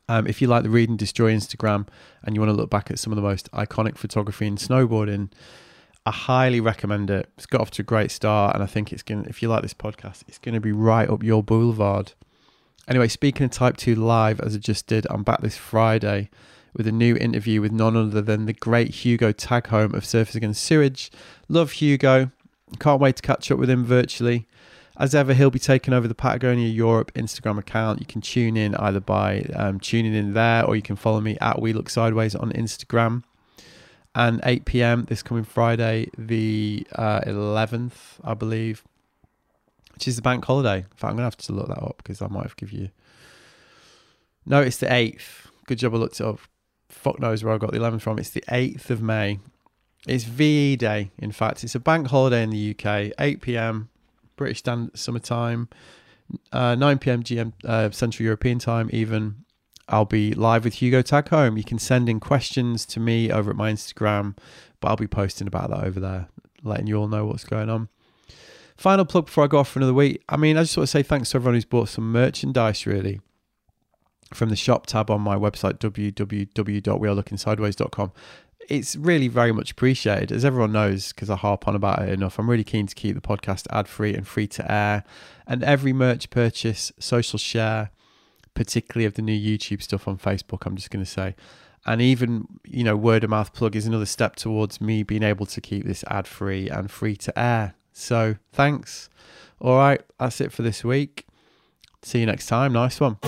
Um, if you like the Read and Destroy Instagram and you want to look back at some of the most iconic photography in snowboarding, I highly recommend it. It's got off to a great start, and I think it's going. If you like this podcast, it's going to be right up your boulevard. Anyway, speaking of Type Two Live, as I just did, I'm back this Friday with a new interview with none other than the great Hugo Tagholm of Surfers Against Sewage. Love Hugo. Can't wait to catch up with him virtually. As ever, he'll be taking over the Patagonia Europe Instagram account. You can tune in either by um, tuning in there or you can follow me at We Look Sideways on Instagram. And 8 p.m. this coming Friday, the uh, 11th, I believe, which is the bank holiday. In fact, I'm going to have to look that up because I might have given you. No, it's the 8th. Good job I looked it up fuck knows where I got the 11th from. It's the 8th of May. It's VE Day, in fact. It's a bank holiday in the UK, 8 pm British Standard Summer Time, uh, 9 pm GM uh, Central European Time, even. I'll be live with Hugo Tagholm. You can send in questions to me over at my Instagram, but I'll be posting about that over there, letting you all know what's going on. Final plug before I go off for another week. I mean, I just want to say thanks to everyone who's bought some merchandise, really from the shop tab on my website, www.wearelookingsideways.com. It's really very much appreciated. As everyone knows, because I harp on about it enough, I'm really keen to keep the podcast ad free and free to air. And every merch purchase, social share, particularly of the new YouTube stuff on Facebook, I'm just going to say, and even you know word of mouth plug is another step towards me being able to keep this ad free and free to air. So thanks. All right that's it for this week. See you next time. Nice one